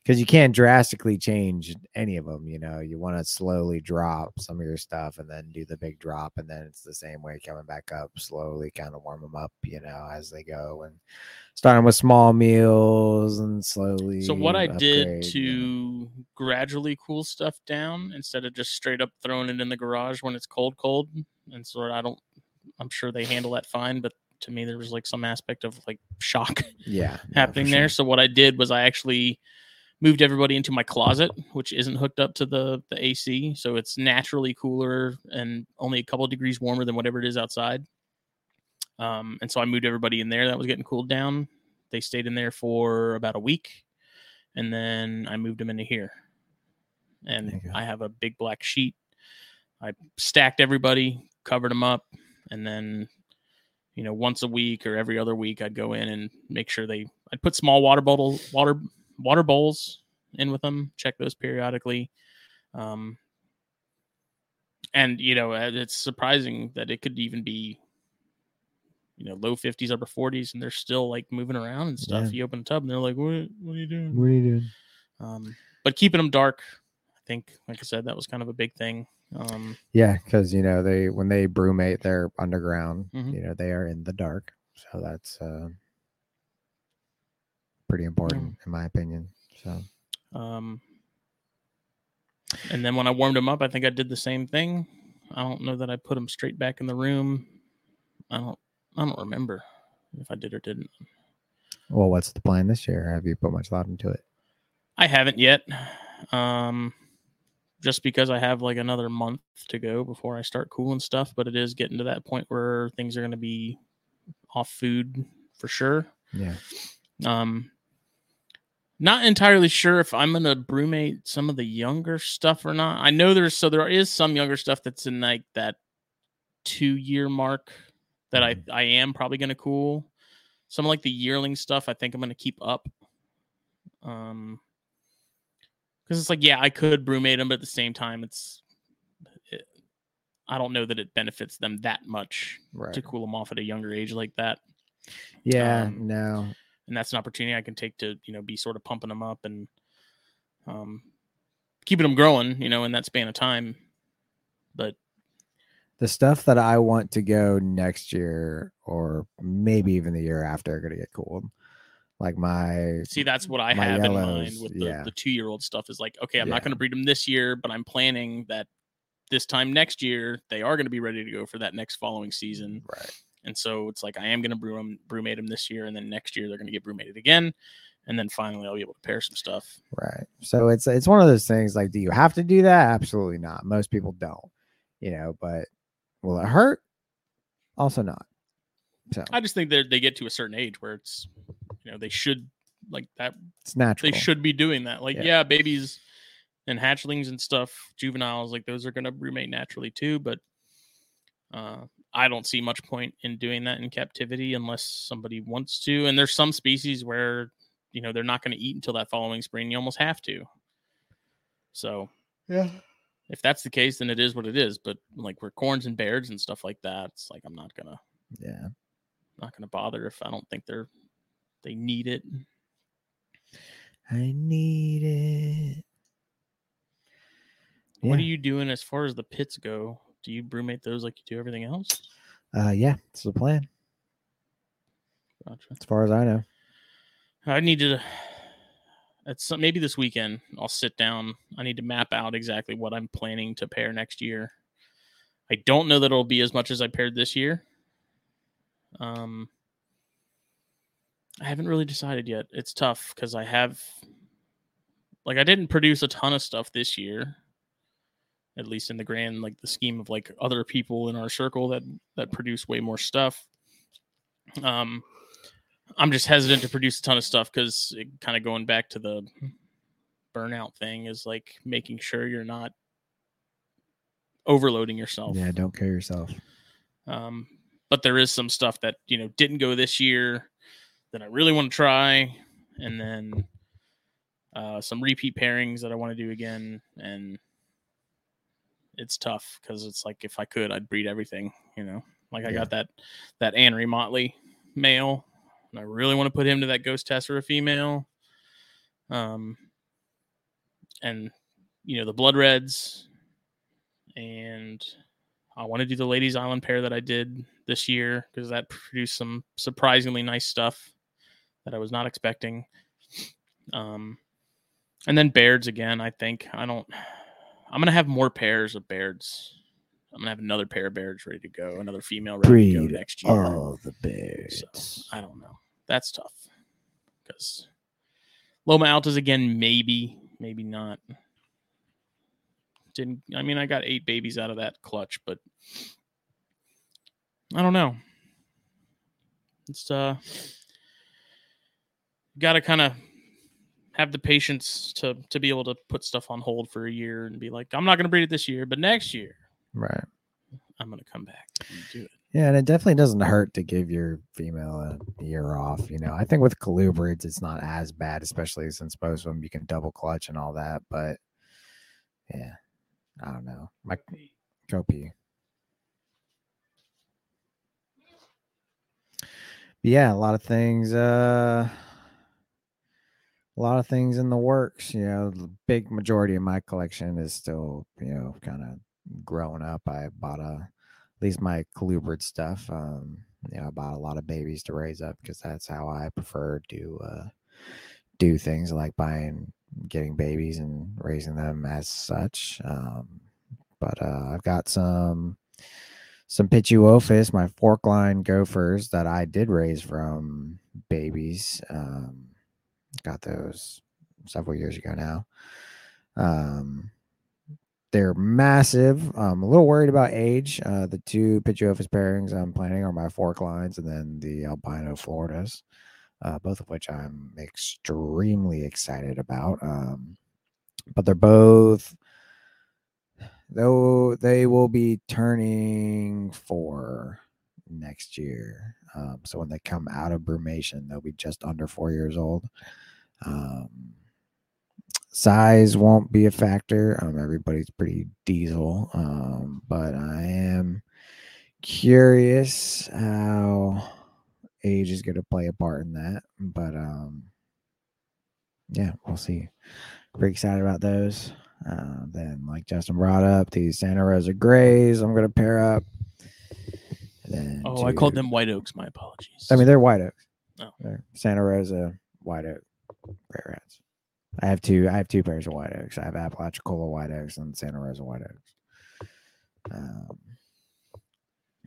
because you can't drastically change any of them, you know, you want to slowly drop some of your stuff and then do the big drop, and then it's the same way coming back up, slowly kind of warm them up, you know, as they go, and starting with small meals and slowly.
So what I did
upgrade, you know.
to gradually cool stuff down instead of just straight up throwing it in the garage when it's cold, cold, and so I don't. I'm sure they handle that fine, but to me there was like some aspect of like shock
yeah, (laughs) no, for
happening there. So what I did was I actually moved everybody into my closet, which isn't hooked up to the the AC, so it's naturally cooler and only a couple degrees warmer than whatever it is outside. Um, and so I moved everybody in there that was getting cooled down. They stayed in there for about a week, and then I moved them into here. And. I have a big black sheet. I stacked everybody, covered them up, and then you know once a week or every other week I'd go in and make sure they I'd put small water bottle water water bowls in with them, check those periodically. Um, and you know it's surprising that it could even be you know low 50s upper 40s and they're still like moving around and stuff
Yeah.
you open a tub and they're like what, what are you doing
What are you doing?
um, but keeping them dark i think like i said that was kind of a big thing um,
Yeah, because you know they when they brumate, they're underground.
Mhm.
You know they are in the dark, so that's uh, pretty important in my opinion. So
Um, and then when I warmed them up, I think I did the same thing. I don't know that I put them straight back in the room. I don't. I don't remember if I did or didn't.
well, what's the plan this year? Have you put much thought into it?
I haven't yet. Um, just because I have like another month to go before I start cooling stuff, but it is getting to that point where things are going to be off food for sure.
Yeah,
Um, not entirely sure if I'm gonna brumate some of the younger stuff or not. I know there's so there is some younger stuff that's in like that two year mark that I I am probably gonna cool. Some of like the yearling stuff I think I'm gonna keep up. Um, because it's like yeah I could brumate them, but at the same time it's. It, I don't know that it benefits them that much
right.
to cool them off at a younger age like that
Yeah,
um,
no,
and that's an opportunity I can take to you know be sort of pumping them up and um, keeping them growing, you know, in that span of time. But
the stuff that I want to go next year or maybe even the year after are gonna get cooled. Like my
see, that's what I have in mind with the,
yeah.
the two year old stuff. Is like, okay, I'm not going to breed them this year, but I'm planning that this time next year they are going to be ready to go for that next following season.
right.
And so it's like I am going to brew them, brumate them this year, and then next year they're going to get brumated again, and then finally I'll be able to pair some stuff.
Right. So it's it's one of those things like do you have to do that? Absolutely not. Most people don't. You know, but will it hurt? Also not. So
I just think that they get to a certain age where it's, you know, they should like that
it's natural.
they should be doing that. Like,
Yeah.
yeah. babies and hatchlings and stuff, juveniles, like those are gonna brumate naturally too. But uh, I don't see much point in doing that in captivity unless somebody wants to. And there's some species where you know they're not going to eat until that following spring. You almost have to. So
Yeah.
if that's the case, then it is what it is. But like where corns and bears and stuff like that, it's like I'm not gonna
Yeah.
not gonna bother if I don't think they're They need it.
I need it.
What are you doing as far as the pits go? Do you brumate those like you do everything else?
Uh, yeah, it's the plan
Gotcha.
as far as I know.
I need to. At some, maybe this weekend I'll sit down. I need to map out exactly what I'm planning to pair next year. I don't know that it'll be as much as I paired this year. Um, I haven't really decided yet. It's tough because I have, like, I didn't produce a ton of stuff this year. At least in the grand, like the scheme of like other people in our circle that that produce way more stuff. Um, I'm just hesitant to produce a ton of stuff because kind of going back to the burnout thing is like making sure you're not overloading yourself.
Yeah, don't kill yourself.
Um, but there is some stuff that you know didn't go this year that I really want to try, and then uh, some repeat pairings that I want to do again, and it's tough because it's like if I could, I'd breed everything. You know, like I
Yeah.
got that that Anery Motley male, and I really want to put him to that Ghost Tessera female. Um, and you know the Blood Reds, and I want to do the Lady's Island pair that I did this year because that produced some surprisingly nice stuff that I was not expecting. Um, and then Bairds again. I think I don't. I'm gonna have more pairs of Bairds. I'm gonna have another pair of Bairds ready to go, another female ready to go next year.
all the bears.
So I don't know. That's tough because Loma Altas again, maybe, maybe not. Didn't I mean I got eight babies out of that clutch, but I don't know. It's uh got to kind of have the patience to to be able to put stuff on hold for a year and be like, I'm not going to breed it this year, but next year
Right.
I'm going to come back and do it.
Yeah, and it definitely doesn't hurt to give your female a year off. You know, I think with colubrids, it's not as bad, especially since most of them you can double clutch and all that. But yeah, I don't know. My copy. But yeah, a lot of things. Uh, a lot of things in the works. You know, the big majority of my collection is still, you know, kind of growing up. I bought a at least my colubrid stuff. Um, you know, I bought a lot of babies to raise up because that's how I prefer to uh, do things like buying, getting babies and raising them as such. Um, but uh, I've got some some Pituophis, my fork line gophers that I did raise from babies. Um, got those several years ago now. Um, they're massive. I'm a little worried about age. Uh, the two Pituophis pairings I'm planning are my fork lines and then the albino Floridas, uh, both of which I'm extremely excited about. Um, but they're both, though they will be turning four next year. Um, so when they come out of brumation, they'll be just under four years old. Um, size won't be a factor. Um, everybody's pretty diesel, um, but I am curious how age is going to play a part in that. But um, yeah, we'll see. Pretty excited about those. Uh, then, like Justin brought up, these Santa Rosa Grays, I'm going to pair up.
Oh, I called them white oaks. My apologies.
I mean, they're white oaks.
Oh.
They're Santa Rosa white oak gray rats. I have two. I have two pairs of white oaks. I have Apalachicola white oaks and Santa Rosa white oaks. Um,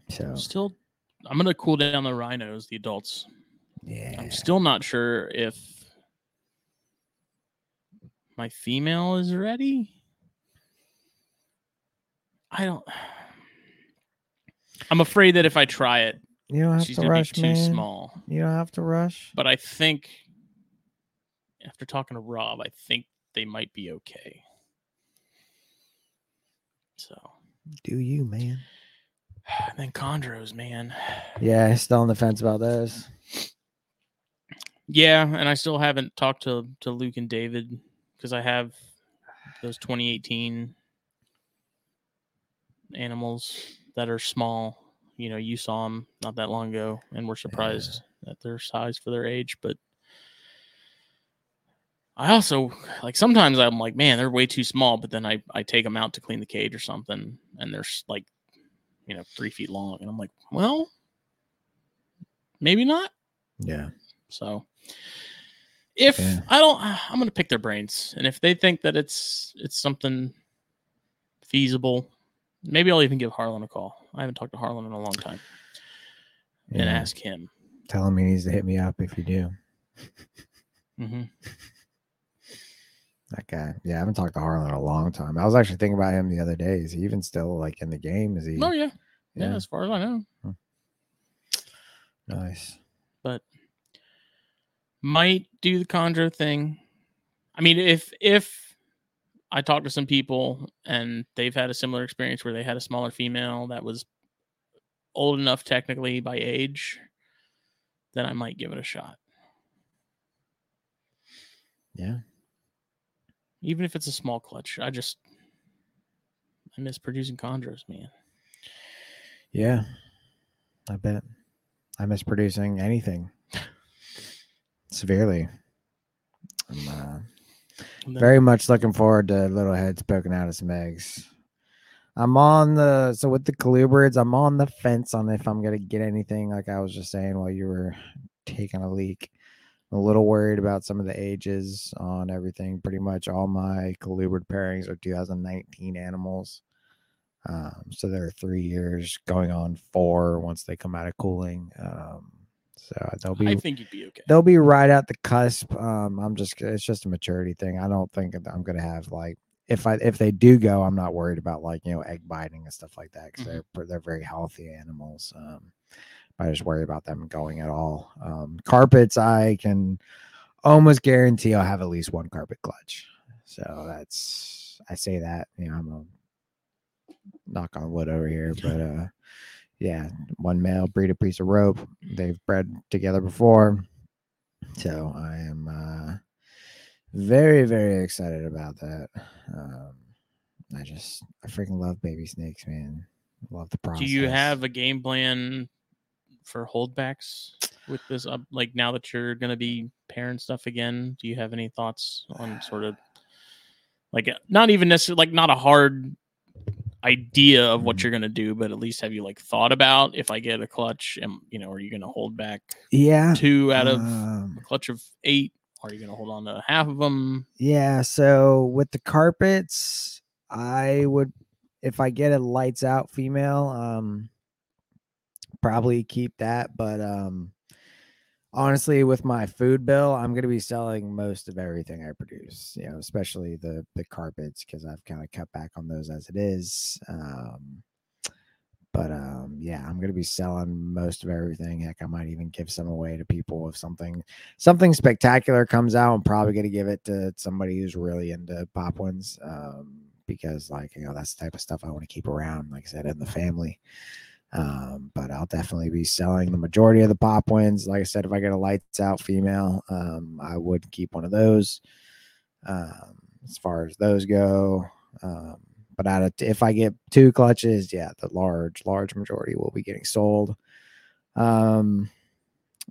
so
still, I'm gonna cool down the rhinos, the adults.
yeah,
I'm still not sure if my female is ready. I don't. I'm afraid that if I try it,
you don't have
she's
to
gonna
rush,
be too
man.
small.
You don't have to rush.
But I think after talking to Rob, I think they might be okay. So,
Do you, man? (sighs)
and then chondros, man.
Yeah, still on the fence about those.
Yeah, and I still haven't talked to to Luke and David because I have those 2018 animals that are small. You know, you saw them not that long ago, and we're surprised at their size for their age. But I also like sometimes I'm like, man, they're way too small, but then I I take them out to clean the cage or something, and they're like, you know, three feet long, and I'm like, well, maybe not.
Yeah.
So if
Yeah.
I don't, uh, I'm gonna pick their brains, and if they think that it's it's something feasible, maybe I'll even give Harlan a call. I haven't talked to Harlan in a long time and
yeah.
ask him.
Tell him he needs to hit me up if you do.
mm-hmm.
That guy. Yeah, I haven't talked to Harlan in a long time. I was actually thinking about him the other day. Is he even still like in the game? Is he?
Oh yeah. yeah, As far as I know,
Nice.
but might do the Conjure thing. I mean, if if I talked to some people and they've had a similar experience where they had a smaller female that was old enough technically by age, then I might give it a shot.
Yeah.
Even if it's a small clutch. I just I miss producing conjures, man.
Yeah. I bet. I miss producing anything (laughs) severely. I'm uh, very much looking forward to little heads poking out of some eggs. I'm on the so with the colubrids, I'm on the fence on if I'm gonna get anything. Like I was just saying while you were taking a leak, I'm a little worried about some of the ages on everything. Pretty much all my colubrid pairings are 2019 animals, um, so they're three years going on four once they come out of cooling. Um, so they'll be
I think you'd be okay.
they'll be right at the cusp. Um, I'm just it's just a maturity thing. I don't think I'm gonna have like if I if they do go, I'm not worried about like you know egg biting and stuff like that because
Mhm.
they're they're very healthy animals. Um, I just worry about them going at all. Um, carpets, I can almost guarantee I'll have at least one carpet clutch. So that's I say that you know I'm a knock on wood over here, (laughs) but uh, yeah, one male breed a piece of rope. They've bred together before. So I am uh, very, very excited about that. Um, I just, I freaking love baby snakes, man. Love the process.
Do you have a game plan for holdbacks with this up like now that you're going to be pairing stuff again? Do you have any thoughts on sort of like not even necessarily like not a hard idea of what
Mhm.
you're going to do, but at least have you like thought about if I get a clutch and you know, are you going to hold back
Yeah.
two out of
um,
a clutch of 8? Are you going to hold on to half of them?
Yeah, so with the carpets, I would if I get a lights out female, um probably keep that, but um honestly with my food bill, I'm going to be selling most of everything I produce, you know, especially the the carpets cuz I've kind of cut back on those as it is. Um but um yeah, I'm going to be selling most of everything. Heck, I might even give some away to people if something something spectacular comes out, I'm probably going to give it to somebody who's really into pop ones um, because, like, you know, that's the type of stuff I want to keep around, like I said, in the family. Um, but I'll definitely be selling the majority of the pop wins. Like I said, if I get a lights out female, um, I would keep one of those. Um, as far as those go, um, but out of if I get two clutches, yeah, the large, large majority will be getting sold. Um,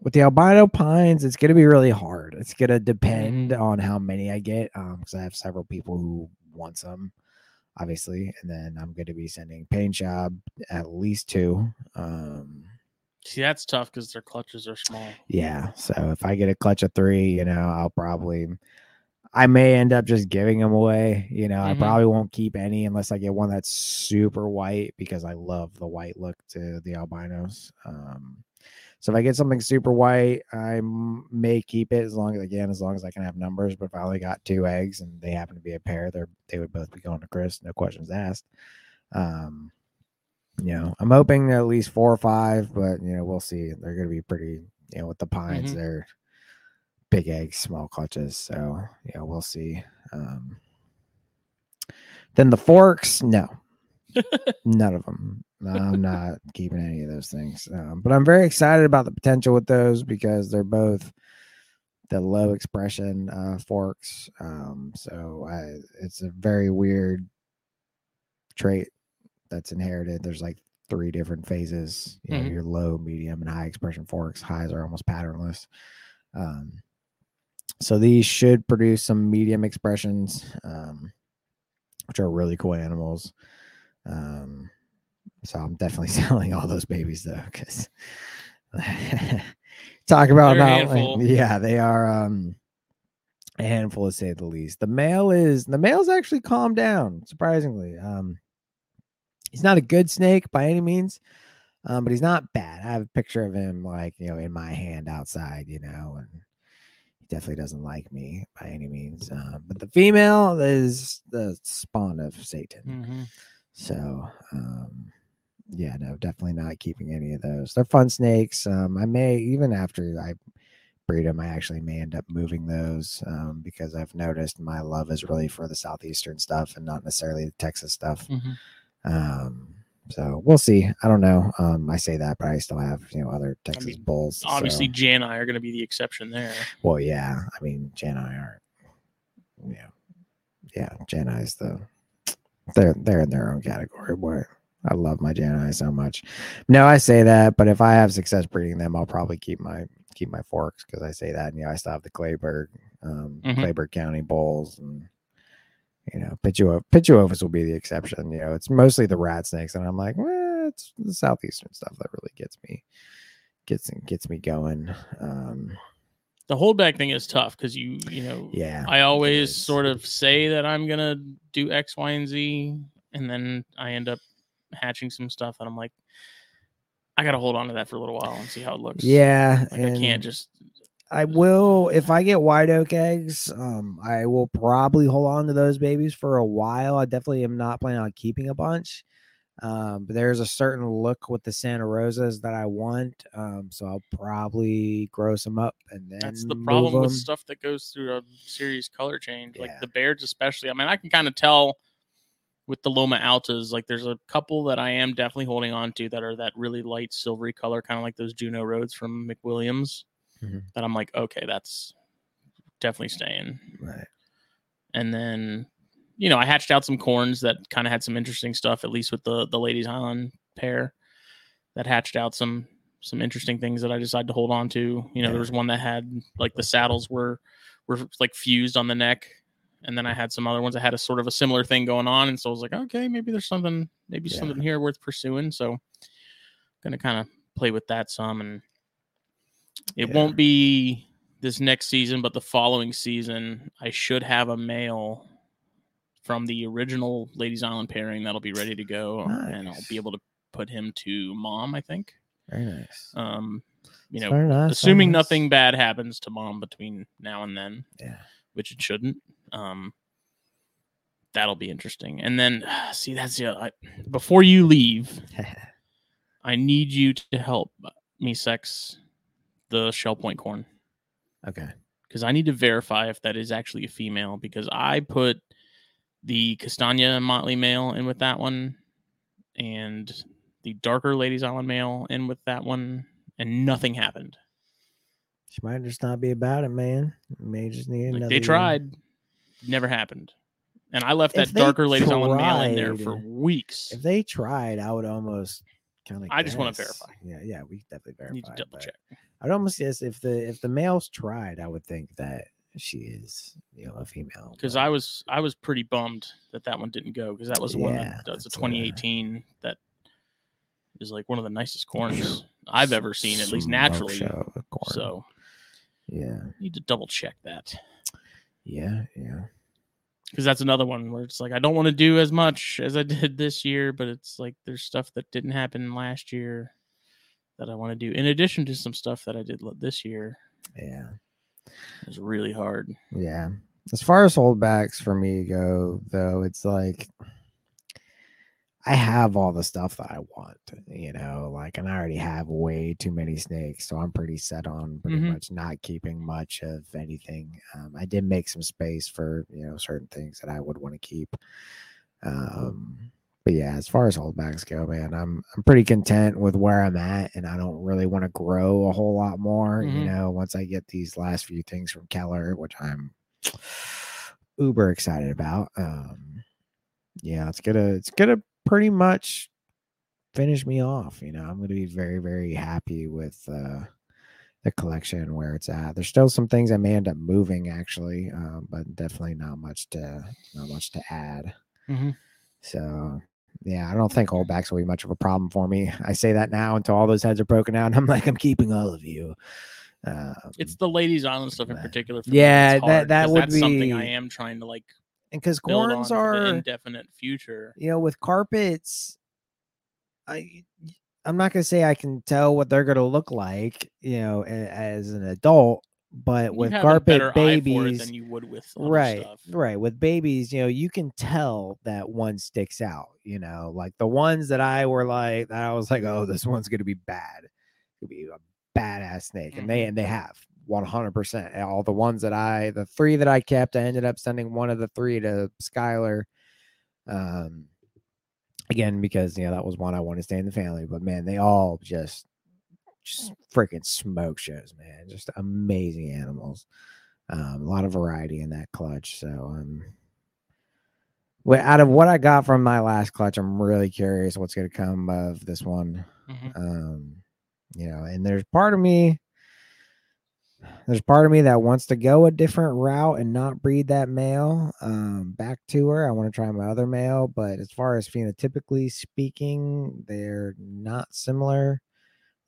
with the albino pines, it's going to be really hard. It's going to depend on how many I get because I have several people who want some, obviously, and then I'm going to be sending paint job at least two. Um,
See, that's tough cuz their clutches are small.
yeah, so if I get a clutch of three, you know, I'll probably. I may end up just giving them away. You know, I
Mhm.
probably won't keep any unless I get one that's super white because I love the white look to the albinos. Um, so if I get something super white, I may keep it as long as again as long as I can have numbers. But if I only got two eggs and they happen to be a pair, they're they would both be going to Chris, no questions asked. Um, you know, I'm hoping at least four or five, but you know, we'll see. They're going to be pretty. You know, with the pines,
Mhm.
they're big eggs, small clutches. So yeah, we'll see. Um, then the forks, no, none of them. I'm not keeping any of those things. Um, but I'm very excited about the potential with those because they're both the low expression uh, forks. Um, so I, it's a very weird trait that's inherited. There's like three different phases. You know,
Mhm.
your low, medium, and high expression forks. Highs are almost patternless. Um, so these should produce some medium expressions, um, which are really cool animals. Um, so I'm definitely (laughs) selling all those babies though, because (laughs) talk about
They're
about like, yeah, they are um a handful to say the least. The male is the male's actually calmed down, surprisingly. Um he's not a good snake by any means, um, but he's not bad. I have a picture of him like, you know, in my hand outside, you know, and he definitely doesn't like me by any means. Um, but the female is the spawn of Satan.
Mm-hmm.
So, um, yeah, no, definitely not keeping any of those. They're fun snakes. Um, I may even after I breed them, I actually may end up moving those um, because I've noticed my love is really for the southeastern stuff and not necessarily the Texas stuff.
Mm-hmm.
Um, so we'll see. I don't know. Um, I say that, but I still have you know other Texas
mean,
bulls.
Obviously,
so-
Jan and I are going to be the exception there.
well, yeah. I mean, Jan and I aren't. Yeah, yeah. Jan and I's the they're they're in their own category. Boy, I love my Jan and I so much. No, I say that, but if I have success breeding them, I'll probably keep my keep my forks because I say that. And yeah, I still have the Kleberg, um,
Mhm.
Kleberg County bulls, and you know, Pituo Pituophis will be the exception. You know, it's mostly the rat snakes, and I'm like, well, it's the southeastern stuff that really gets me gets gets me going. Um,
The holdback thing is tough because you, you know,
yeah,
I always sort of say that I'm gonna do X, Y, and Z, and then I end up hatching some stuff, and I'm like, I gotta hold on to that for a little while and see how it looks.
Yeah,
like I can't just.
I will if I get white oak eggs. Um, I will probably hold on to those babies for a while. I definitely am not planning on keeping a bunch. Um, but there's a certain look with the Santa Rosas that I want. Um, so I'll probably grow some up and then
That's the problem with stuff that goes through a series color change, like
Yeah.
the Bairds, especially. I mean, I can kind of tell with the Loma Altas, like there's a couple that I am definitely holding on to that are that really light silvery color, kind of like those Juno Roads from McWilliams.
Mhm.
That I'm like, okay, that's definitely staying.
Right.
And then, you know, I hatched out some corns that kind of had some interesting stuff, at least with the the Lady's Island pair that hatched out some some interesting things that I decided to hold on to. You know, there was one that had like the saddles were were like fused on the neck. And then I had some other ones that had a sort of a similar thing going on. And so I was like, okay, maybe there's something, maybe
Yeah.
something here worth pursuing. So I'm gonna kind of play with that some and it
Yeah.
won't be this next season, but the following season, I should have a male from the original Lady's Island pairing that'll be ready to go, and I'll be able to put him to mom. I think.
Very nice.
Um, you know,
nice,
assuming
nice.
nothing bad happens to mom between now and then,
Yeah.
which it shouldn't. Um, that'll be interesting. And then, (sighs) see, that's the I, before you leave, (laughs) I need you to help me sex the shell point corn.
okay.
because I need to verify if that is actually a female because I put the Castagna Motley male in with that one and the darker Lady's Island male in with that one, and nothing happened.
She might just not be about it, man. May just need
Like
another.
they tried, never happened. And I left that darker Lady's Island male in there for weeks.
If they tried, I would almost kind of.
I just wanna verify.
Yeah, yeah, we definitely verify.
need to double check.
I'd almost guess if the if the males tried, I would think that she is you know a female.
Because I was I was pretty bummed that that one didn't go because that was the one that, that's uh,
a a-
2018 that is like one of the nicest corns (sniffs) I've ever seen, at least naturally. So
yeah,
need to double check that
yeah, yeah.
because that's another one where it's like I don't want to do as much as I did this year, but it's like there's stuff that didn't happen last year that I want to do in addition to some stuff that I did this year.
Yeah.
It was really hard.
Yeah. As far as holdbacks for me go, though, it's like I have all the stuff that I want, you know, like, and I already have way too many snakes. So I'm pretty set on pretty
Mhm.
much not keeping much of anything. Um, I did make some space for, you know, certain things that I would want to keep. Um, but yeah, as far as holdbacks go, man, I'm I'm pretty content with where I'm at, and I don't really want to grow a whole lot more. You
Mhm.
know, once I get these last few things from Keller, which I'm uber excited about. Um, yeah, it's gonna it's gonna pretty much finish me off. You know, I'm gonna be very very happy with uh the collection where it's at. There's still some things I may end up moving actually, uh, but definitely not much to not much to add.
Mhm.
So yeah, I don't think holdbacks will be much of a problem for me. I say that now until all those heads are broken out. And I'm (laughs) like, I'm keeping all of you. Um,
It's the Lady's Island stuff in particular. For
Yeah,
me,
that-
hard,
would
that's something I am trying to like
and because corns are
indefinite future.
you know, with carpets, I I'm not gonna say I can tell what they're gonna look like, you know, as an adult, but
You
with carpet
better eye for it
babies,
than you would with
right,
stuff.
right, with babies, you know, you can tell that one sticks out. You know, like the ones that I were like, that I was like, oh, this one's gonna be bad, could be a badass snake, and they
Mhm.
and they have. 100% all the ones that i the three that i kept i ended up sending one of the three to skylar um again because you know that was one I wanted to stay in the family. But man, they all just just freaking smoke shows, man. Just amazing animals. Um, a lot of variety in that clutch. So um well, out of what I got from my last clutch, I'm really curious what's gonna come of this one.
Mhm.
Um, you know, and there's part of me there's part of me that wants to go a different route and not breed that male um, back to her. I want to try my other male, but as far as phenotypically speaking, they're not similar,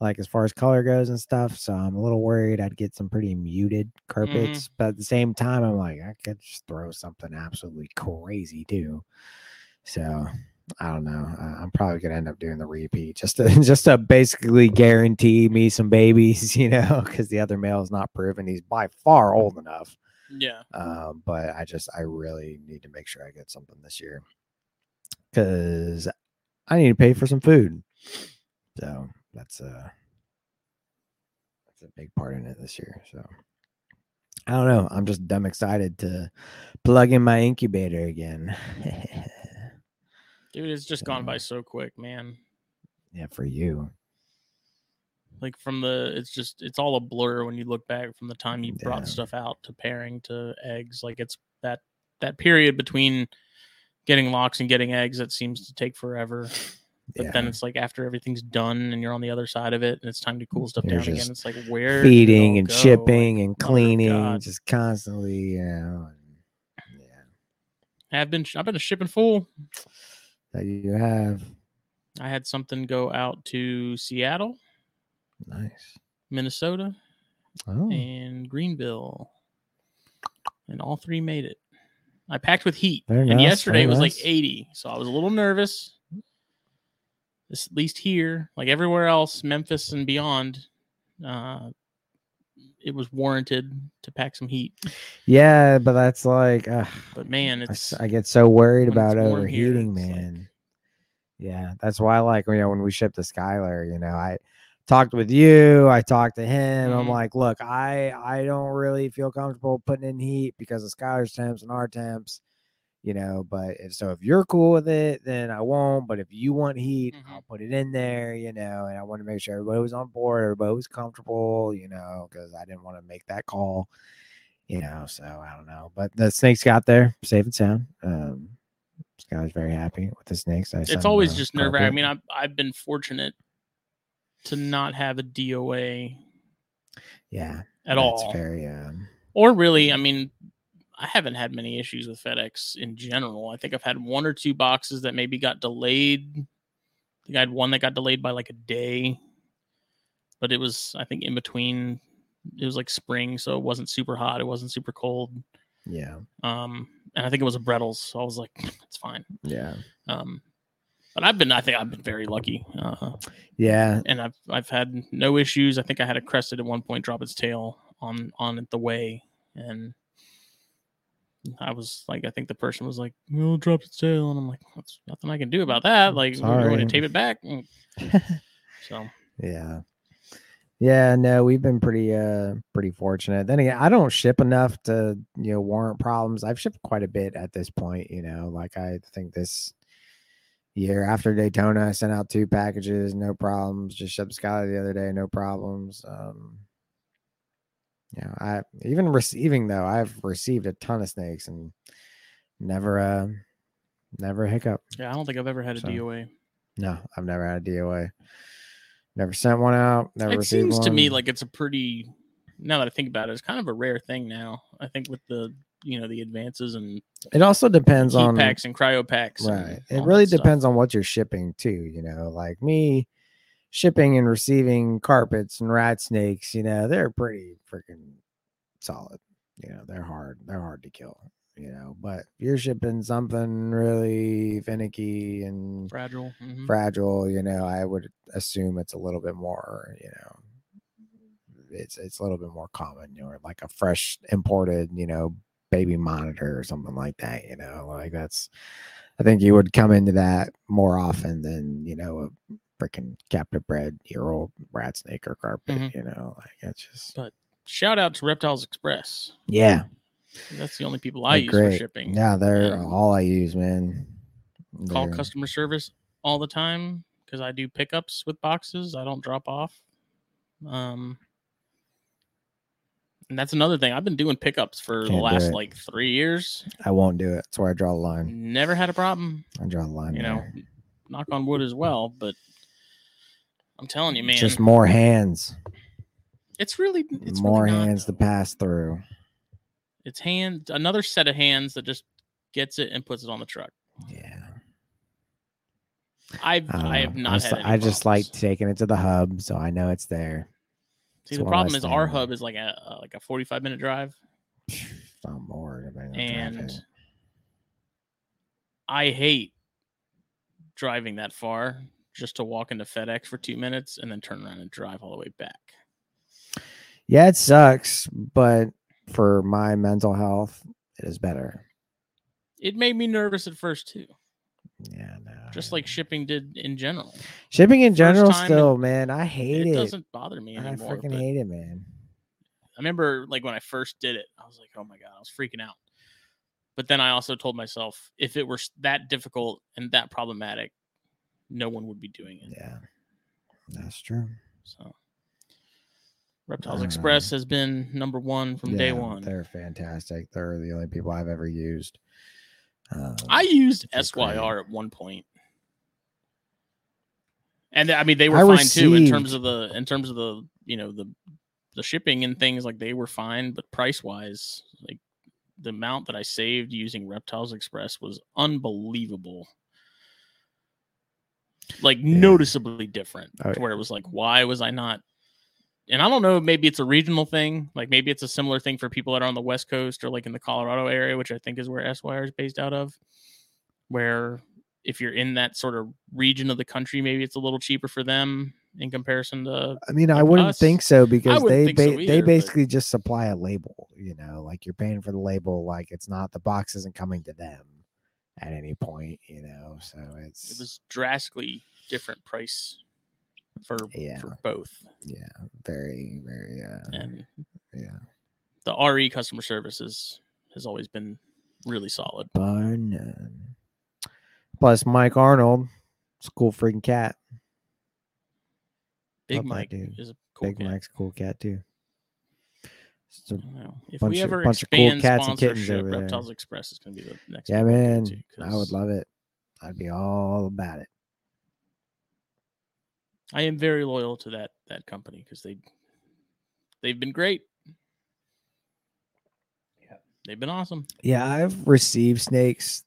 like as far as color goes and stuff. So I'm a little worried I'd get some pretty muted carpets, but at the same time, I'm like, I could just throw something absolutely crazy too. So I don't know. Uh, I'm probably gonna end up doing the repeat just to (laughs) just to basically guarantee me some babies, (laughs) you know, because the other male is not proven. He's by far old enough.
Yeah.
Um, but I just I really need to make sure I get something this year because I need to pay for some food. So that's a that's a big part in it this year. So I don't know. I'm just dumb excited to plug in my incubator again. (laughs)
Dude, it's just gone by
So-
so quick, man.
yeah, for you.
Like from the it's just it's all a blur when you look back from the time you
Yeah.
brought stuff out to pairing to eggs. Like it's that that period between getting locks and getting eggs that seems to take forever. But
Yeah.
then it's like after everything's done and you're on the other side of it and it's time to cool stuff
You're
down again. It's like where
feeding and
go? Like,
shipping and
oh
cleaning,
God.
just constantly, you know. Yeah,
I've been I've been a shipping fool.
that you have.
I had something go out to Seattle,
Nice.
Minnesota,
Oh,
and Greenville, and all three made it. I packed with heat,
Very
and
nice,
yesterday
very
it was like 80, so I was a little nervous. This, at least here, like everywhere else, Memphis and beyond, uh, it was warranted to pack some heat.
yeah, but that's like, uh,
But man,
I
it's
s- I get so worried about
warm here,
overheating,
like-
man. Yeah, that's why, like, you know, when we shipped to Skylar, you know, I talked with you, I talked to him. I'm
Mhm.
like, look, I I don't really feel comfortable putting in heat because of Skylar's temps and our temps, you know. But if so, if you're cool with it, then I won't. But if you want heat,
Mhm.
I'll put it in there, you know. And I want to make sure everybody was on board, everybody was comfortable, you know, because I didn't want to make that call you know, so I don't know. But the snakes got there safe and sound. Um Skylar's very happy with the snakes. I
it's always just nerve. Wracking.
I
mean, I've I've been fortunate to not have a DOA
yeah,
at all.
Very um
or really, I mean, I haven't had many issues with FedEx in general. I think I've had one or two boxes that maybe got delayed. I think I had one that got delayed by like a day, but it was I think in between. It was like spring, so it wasn't super hot. It wasn't super cold.
yeah,
Um, and I think it was a Brettles, so I was like, (laughs) it's fine.
yeah,
Um, but I've been, I think I've been very lucky. Uh,
yeah.
and I've I've had no issues. I think I had a crested at one point drop its tail on on the way, and I was like, I think the person was like, "We'll drop its tail," and I'm like, "That's nothing I can do about that." Like, we're going to tape it back. (laughs) Mm. So
Yeah. Yeah, no, we've been pretty uh pretty fortunate. Then again, I don't ship enough to, you know, warrant problems. I've shipped quite a bit at this point, you know. Like I think this year after Daytona, I sent out two packages, no problems. Just shipped Skylar the other day, no problems. Um yeah, I even receiving though, I've received a ton of snakes and never uh never a hiccup.
yeah, I don't think I've ever had a
So.
DOA.
No, I've never had a DOA. Never sent one out. Never
it seems to me like it's a pretty. Now that I think about it, it's kind of a rare thing now. I think with the you know the advances and
it also depends on
packs and cryo packs.
right. It really
stuff.
depends on what you're shipping too. You know, like me shipping and receiving carpets and rat snakes. You know, they're pretty freaking solid. You know, they're hard. They're hard to kill. You know, but you're shipping something really finicky and
fragile. mhm.
fragile, you know, I would assume it's a little bit more, you know, it's it's a little bit more common, you know, like a fresh imported, you know, baby monitor or something like that, you know, like that's I think you would come into that more often than, you know, a freaking captive bred year old rat snake or carpet,
Mhm.
you know, like it's just But
Shout out to Reptiles Express.
yeah,
That's the only people I
they're
use
great.
for shipping.
Yeah, they're
and
all I use, man.
Call
They're-
customer service all the time because I do pickups with boxes. I don't drop off. Um, and that's another thing. I've been doing pickups for the
Can't do
last like three years.
I won't do it. That's where I draw the line.
Never had a problem.
I draw the line.
You know, knock on wood as well. But I'm telling you, man,
just more hands.
it's really it's
more
really not,
hands to pass through.
It's hand another set of hands that just gets it and puts it on the truck.
Yeah.
I've
I,
I have not
I just,
had. Any
I just like taking it to the hub, so I know it's there.
See,
it's
the problem is our hub is like a uh, like a 45 minute drive, (sighs)
Some more,
and. I hate driving that far just to walk into FedEx for two minutes and then turn around and drive all the way back.
yeah, it sucks, but for my mental health, it is better.
It made me nervous at first too,
Yeah, no.
just like shipping did in general.
shipping in general. Still, man, I hate
It
it.
doesn't bother me anymore.
I
freaking
hate it, man.
I remember like when I first did it, I was like, "Oh my god," I was freaking out. But then I also told myself, if it were that difficult and that problematic, no one would be doing it.
Yeah, that's true.
So, Reptiles
Uh,
Express has been number one from day one.
They're fantastic. They're the only people I've ever used. Um,
I used
They're great.
SYR at one point, and I mean they were
I
fine too in terms of the in terms of the you know the the shipping and things like they were fine, but price wise, like the amount that I saved using Reptiles Express was unbelievable. Like noticeably different,
Oh,
to where it was like, why was I not? And I don't know, maybe it's a regional thing. Like maybe it's a similar thing for people that are on the West Coast or like in the Colorado area, which I think is where SYR is based out of. Where if you're in that sort of region of the country, maybe it's a little cheaper for them in comparison to
I mean, I wouldn't
us.
think so because they
think so either,
they
but-
basically just supply a label. You know, like you're paying for the label. Like it's not the box isn't coming to them at any point. You know, so it's
it was drastically different price for
Yeah.
for both.
yeah, very very uh,
And
yeah.
the RE customer services has always been really solid.
Bar none. Plus, Mike Arnold, cool freaking cat.
Big
Love
Mike
dude.
is a cool
Big
cat.
Mike's cool cat too. It's a-
I. If
bunch
we
of-
ever
bunch of cool
expand
cats and kittens
sponsorship,
over there.
Reptiles Express is going to be the next.
yeah,
one we'll
man,
to,
I would love it. I'd be all about it.
I am very loyal to that that company because they they've been great.
Yeah.
they've been awesome.
Yeah, I've received snakes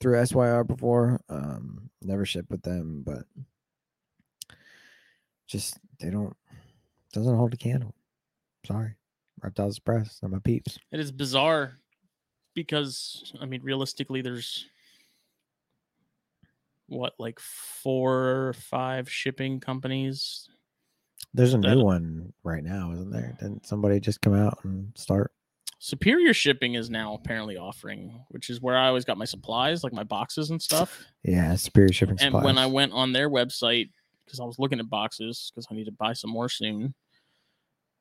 through SYR before. Um, never shipped with them, but just they don't doesn't hold a candle. Sorry, Reptiles Express. I'm my peeps.
It is bizarre because I mean, realistically, there's what like four or five shipping companies.
There's a
That-
new one right now, isn't there? Didn't somebody just come out and start?
Superior Shipping is now apparently offering, which is where I always got my supplies, like my boxes and stuff.
Yeah, Superior Shipping
And
Supplies.
when I went on their website, because I was looking at boxes, because I need to buy some more soon.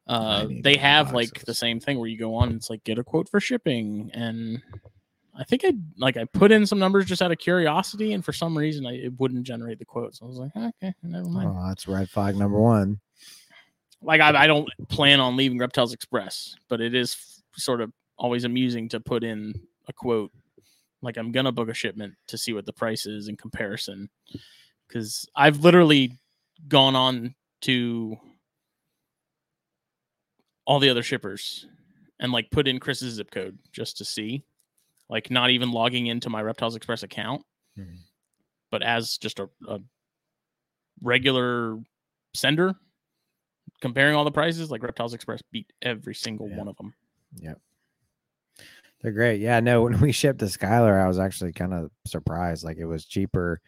Uh, they have like the same thing where you go on, and it's like get a quote for shipping, and I think I like I put in some numbers just out of curiosity, and for some reason I, it wouldn't generate the quotes. I was like, okay, never mind.
oh, that's red flag number one.
Like I, I don't plan on leaving Reptiles Express, but it is f- sort of always amusing to put in a quote. Like I'm gonna book a shipment to see what the price is in comparison, because I've literally gone on to all the other shippers and like put in Chris's zip code just to see, like not even logging into my Reptiles Express account,
Mhm.
but as just a, a regular sender, comparing all the prices, like Reptiles Express beat every single
Yeah.
one of them.
Yep. They're great. Yeah, no, (laughs) when we shipped to Skylar, I was actually kind of surprised. Like it was cheaper.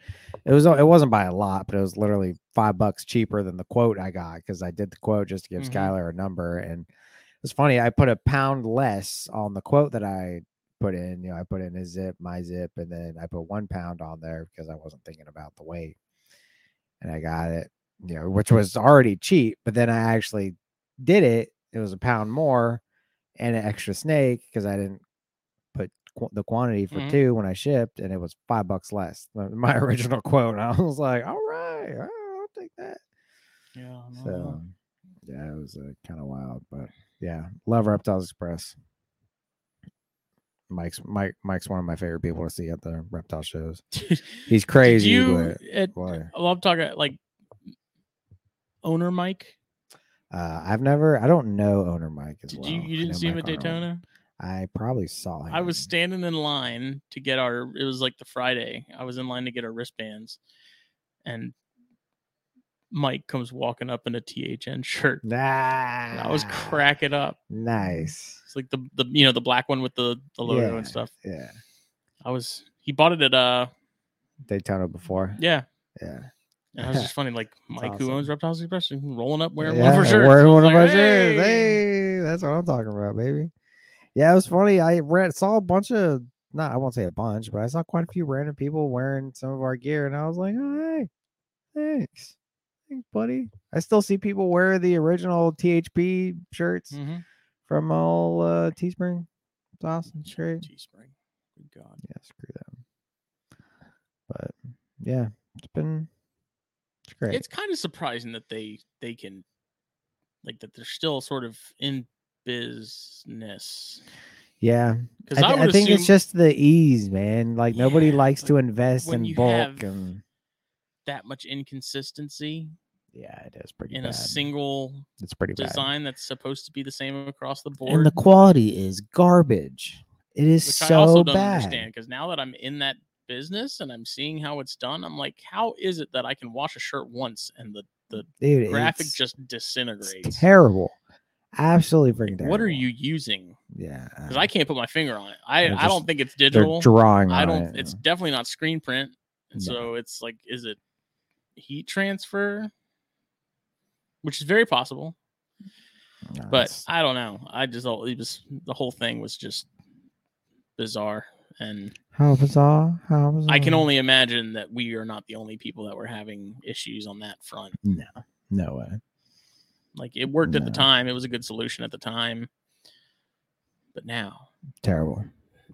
It was it wasn't by a lot, but it was literally five bucks cheaper than the quote I got because I did the quote just to give
Mhm.
Skylar a number. And it's funny, I put a pound less on the quote that I put in. You know, I put in his zip, my zip, and then I put one pound on there because I wasn't thinking about the weight. And I got it, you know, which was already cheap, but then I actually did it. It was a pound more and an extra snake because I didn't qu- the quantity for
Mhm.
two when I shipped, and it was five bucks less than (laughs) my original quote. And I was like, all right, I'll take that.
Yeah.
So, yeah, it was uh, kind of wild, but yeah, love Reptiles Express. Mike's Mike Mike's one of my favorite people to see at the reptile shows. (laughs) He's crazy,
you,
but
it,
boy,
I love talking like owner Mike.
uh, I've never. I don't know owner Mike as
Did
well.
you you didn't see him
Mike
at
Arnold. I probably saw him.
I was standing in line to get our. It was like the Friday. I was in line to get our wristbands, and Mike comes walking up in a THN shirt.
Nah,
and I was cracking up.
Nice.
It's like the the you know the black one with the the logo
Yeah.
and stuff.
Yeah,
I was. He bought it at uh
Daytona before.
yeah.
Yeah.
And I was just (laughs) funny, like Mike, who owns Reptiles Express, rolling up wearing
yeah,
one of our shirts.
Wearing one of my shirts.
Hey,
that's what I'm talking about, baby. Yeah, it was funny. I read saw a bunch of not I won't say a bunch, but I saw quite a few random people wearing some of our gear, and I was like, oh, hey, thanks. Thanks, buddy. I still see people wear the original THP shirts
Mhm.
from all uh Teespring. It's awesome. It's great.
Teespring. Good God.
Yeah, screw them. But yeah, it's been it's great.
It's kind of surprising that they they can like that they're still sort of in business
yeah. I,
I,
I think it's just the ease, man. Like nobody likes to invest in bulk, and
that much inconsistency
yeah, it is pretty
in
bad.
a single
it's pretty bad.
design that's supposed to be the same across the board.
and the quality is garbage. It is
which
so
I also don't
bad.
understand because now that I'm in that business and I'm seeing how it's done, I'm like, how is it that I can wash a shirt once and the
Dude,
graphic just
it's
disintegrates?
terrible. Absolutely freaking terrible.
What are you using?
Yeah,
Because uh, I can't put my finger on it. I
They're
I don't think it's digital.
drawing.
I don't.
it.
It's definitely not screen print, and
No.
so it's like, is it heat transfer? Which is very possible,
No,
but
it's-
I don't know. I just it was the whole thing was just bizarre, and
how bizarre. How bizarre.
I can only imagine that we are not the only people that were having issues on that front.
no, no way.
Like it worked at the time; it was a good solution at the time, but now,
Terrible.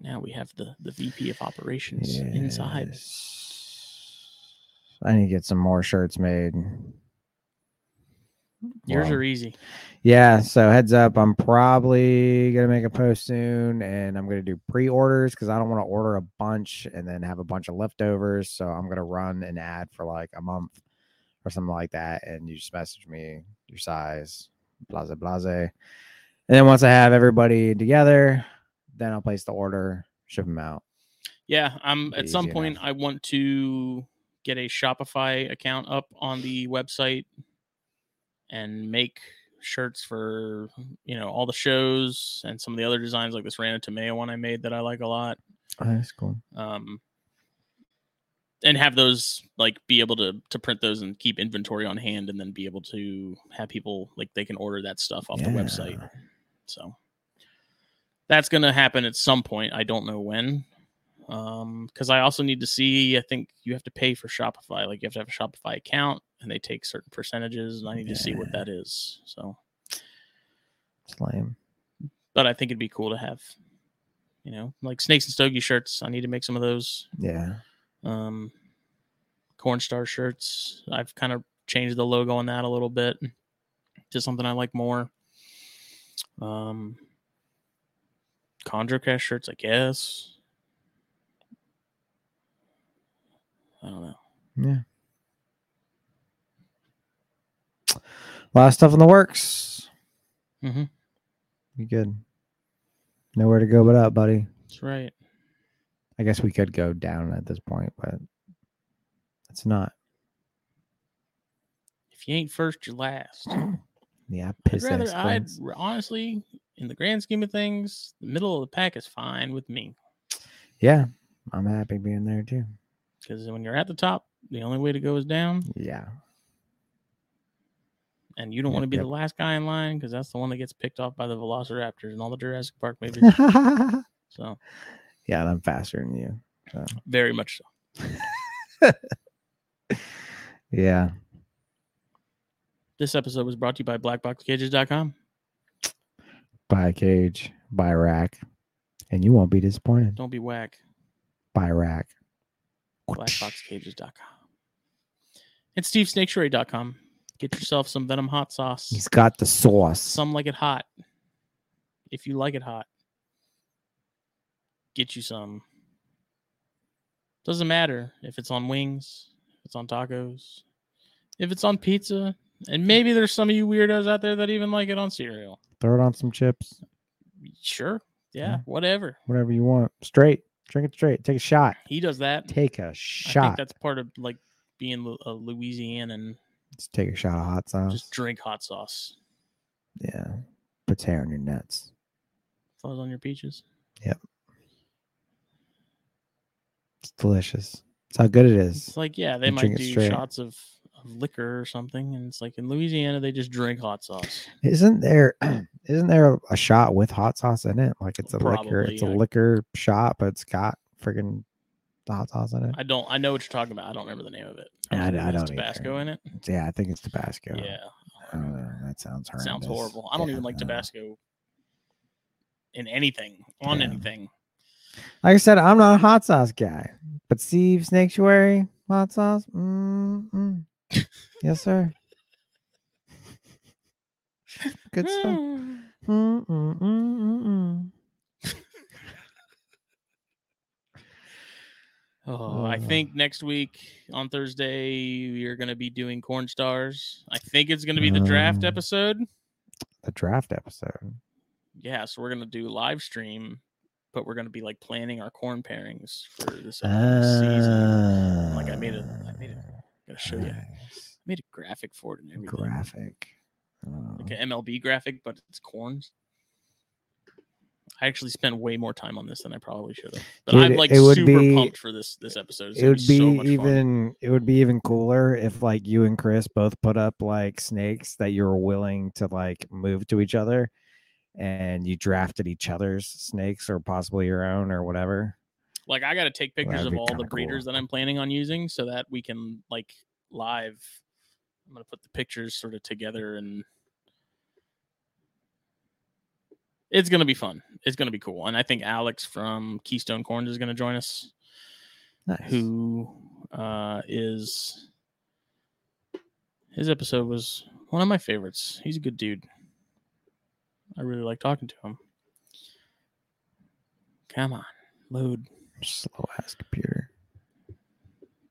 now we have the the VP of operations inside.
I need to get some more shirts made.
Yours
Wow.
are easy.
Yeah, so heads up, I'm probably gonna make a post soon, and I'm gonna do pre-orders because I don't want to order a bunch and then have a bunch of leftovers. So I'm gonna run an ad for like a month or something like that, and you just message me your size, blase blase, and then once I have everybody together, then I'll place the order, ship them out.
Yeah, I'm at some point
enough.
I want to get a Shopify account up on the website and make shirts for you know all the shows and some of the other designs like this Rana Tomeo one I made that I like a lot.
Oh, that's cool.
Um and have those like be able to to print those and keep inventory on hand and then be able to have people like they can order that stuff off the website. So that's going to happen at some point. I don't know when. Um, because I also need to see. I think you have to pay for Shopify. Like you have to have a Shopify account, and they take certain percentages, and I need to see what that is. So,
It's lame.
but I think it'd be cool to have, you know, like Snakes and Stogie shirts. I need to make some of those.
Yeah.
Um, Cornstar shirts. I've kind of changed the logo on that a little bit to something I like more. Um, ConjureCast shirts, I guess. I don't know.
Yeah. A lot of stuff in the works.
Mm-hmm.
Be good. Nowhere to go but up, buddy.
That's right.
I guess we could go down at this point, but it's not.
If you ain't first, you're last. (clears throat)
Yeah,
I'd
piss
rather, I'd r- honestly, in the grand scheme of things, the middle of the pack is fine with me.
Yeah, I'm happy being there too.
Because when you're at the top, the only way to go is down,
Yeah.
and you don't
Yep,
want to be
yep.
the last guy in line because that's the one that gets picked off by the Velociraptors and all the Jurassic Park movies. (laughs) so
and I'm faster than you. So
very much so. (laughs)
yeah.
This episode was brought to you by BlackBoxCages.com.
Buy a cage, buy a rack, and you won't be disappointed.
Don't be whack.
Buy a rack.
BlackBoxCages.com. And SteveSnaketuary.com. Get yourself some Venom hot sauce.
He's got the sauce.
Some like it hot. If you like it hot, get you some. Doesn't matter if it's on wings, if it's on tacos, if it's on pizza, and maybe there's some of you weirdos out there that even like it on cereal.
Throw it on some chips,
Sure. Yeah,
Yeah.
whatever.
whatever you want. Straight. Drink it straight. Take a shot.
He does that.
Take a
I think
shot.
that's part of like being a Louisianan
Just take a shot of hot sauce.
just drink hot sauce.
yeah. Puts hair on your nuts.
Flows on your peaches.
It's delicious. It's how good it is.
It's like, yeah, they
You
might do shots of, of liquor or something. And it's like in Louisiana, they just drink hot sauce.
Isn't there (clears throat) isn't there a shot with hot sauce in it? Like it's a liquor, it's a liquor shot, but it's got friggin' hot sauce in it.
I don't, I know what you're talking about. I don't remember the name of it.
I
It
I don't either.
Tabasco in it.
Yeah, I think it's Tabasco.
Yeah.
I don't know. That sounds horrendous.
sounds horrible. I don't
Yeah,
even like
no.
Uh, Tabasco in anything, on
Yeah.
anything.
Like I said, I'm not a hot sauce guy, but Steve Snaketuary hot sauce. Mm, mm. yes, sir. (laughs) Good stuff. Mm, mm, mm, mm, mm.
Oh, I
Oh.
think next week on Thursday we are going to be doing corn stars. I think it's going to be the draft
Um,
episode.
The draft episode.
Yeah, so we're going to do live stream, but we're going to be like planning our corn pairings for this upcoming season. Like, I made it- I made it.
Ah,
Gotta show you. I made a graphic for it and everything.
Graphic. Oh.
Like an MLB graphic, but it's corns. I actually spent way more time on this than I probably should have. But
Dude,
I'm like super
be-
pumped for this this episode. It's
it would be
so much fun.
even it would be even cooler if like you and chris both put up like snakes that you were willing to like move to each other and you drafted each other's snakes or possibly your own or whatever
Like I got to take pictures
that'd
of all the breeders
cool.
that I'm planning on using so that we can like live. I'm gonna put the pictures sort of together and it's gonna be fun. It's gonna be cool, and I think Alex from Keystone Corns is gonna join us,
nice
who uh, is his episode was one of my favorites. He's a good dude. I really like talking to him. Come on, load.
slow ass computer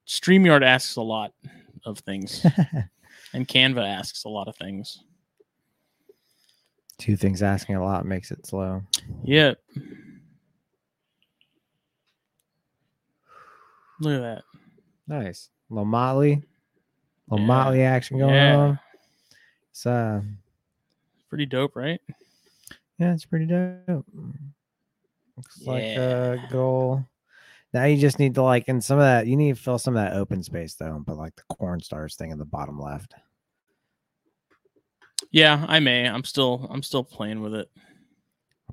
StreamYard asks a lot of things, (laughs) and Canva asks a lot of things.
two things asking a lot makes it slow
Yeah. Look at that.
nice little motley little
Yeah.
motley action going
Yeah.
on it's uh
Pretty dope, right?
Yeah it's pretty dope looks like a goal now you just need to like and some of that you need to fill some of that open space though and put like the corn stars thing in the bottom left
Yeah, I may. I'm still I'm still playing with it.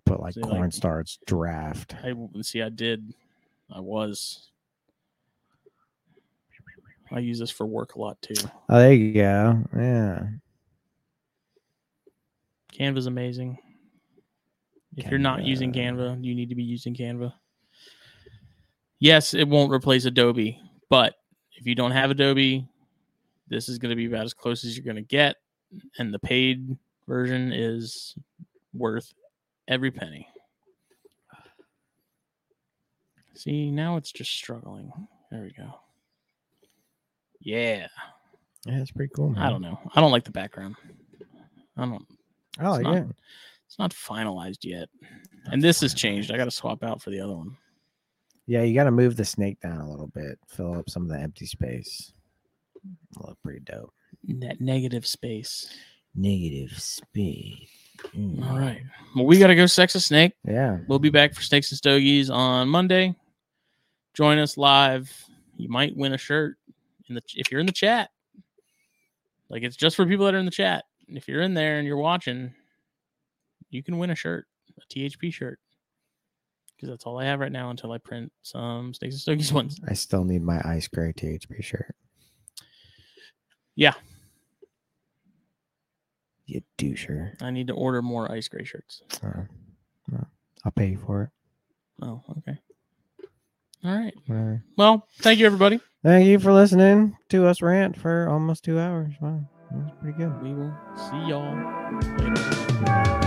put like
See, like-
corn stars draft
I see I did. I was. I use this for work a lot too.
oh there you go yeah
Canva's amazing. If you're not using
Canva.
Canva, you need to be using Canva. Yes, it won't replace Adobe, but if you don't have Adobe, this is going to be about as close as you're going to get. And the paid version is worth every penny. See, now it's just struggling. There we go. Yeah.
yeah it's pretty cool
I don't know. I don't like the background. I don't. Not,
it.
It's not finalized yet, and this has changed. I got to swap out for the other one.
Yeah, you got to move the snake down a little bit, fill up some of the empty space. Look pretty dope.
That negative space.
Negative space. Mm.
All right. Well, we got to go sex a snake.
Yeah.
We'll be back for Snakes and Stogies on Monday. Join us live. You might win a shirt in the if you're in the chat. Like it's just for people that are in the chat. If you're in there and you're watching, you can win a shirt, a THP shirt. Because that's all I have right now until I print some Steaks and Stogies (laughs) ones.
I still need my ice gray THP shirt.
Yeah.
You do, doucher.
I need to order more ice gray shirts.
Uh, well, I'll pay you for it.
Oh, okay. All right.
Whatever.
Well, thank you everybody.
Thank you for listening to us rant for almost two hours. Wow, that was pretty good.
We will see y'all later. (laughs)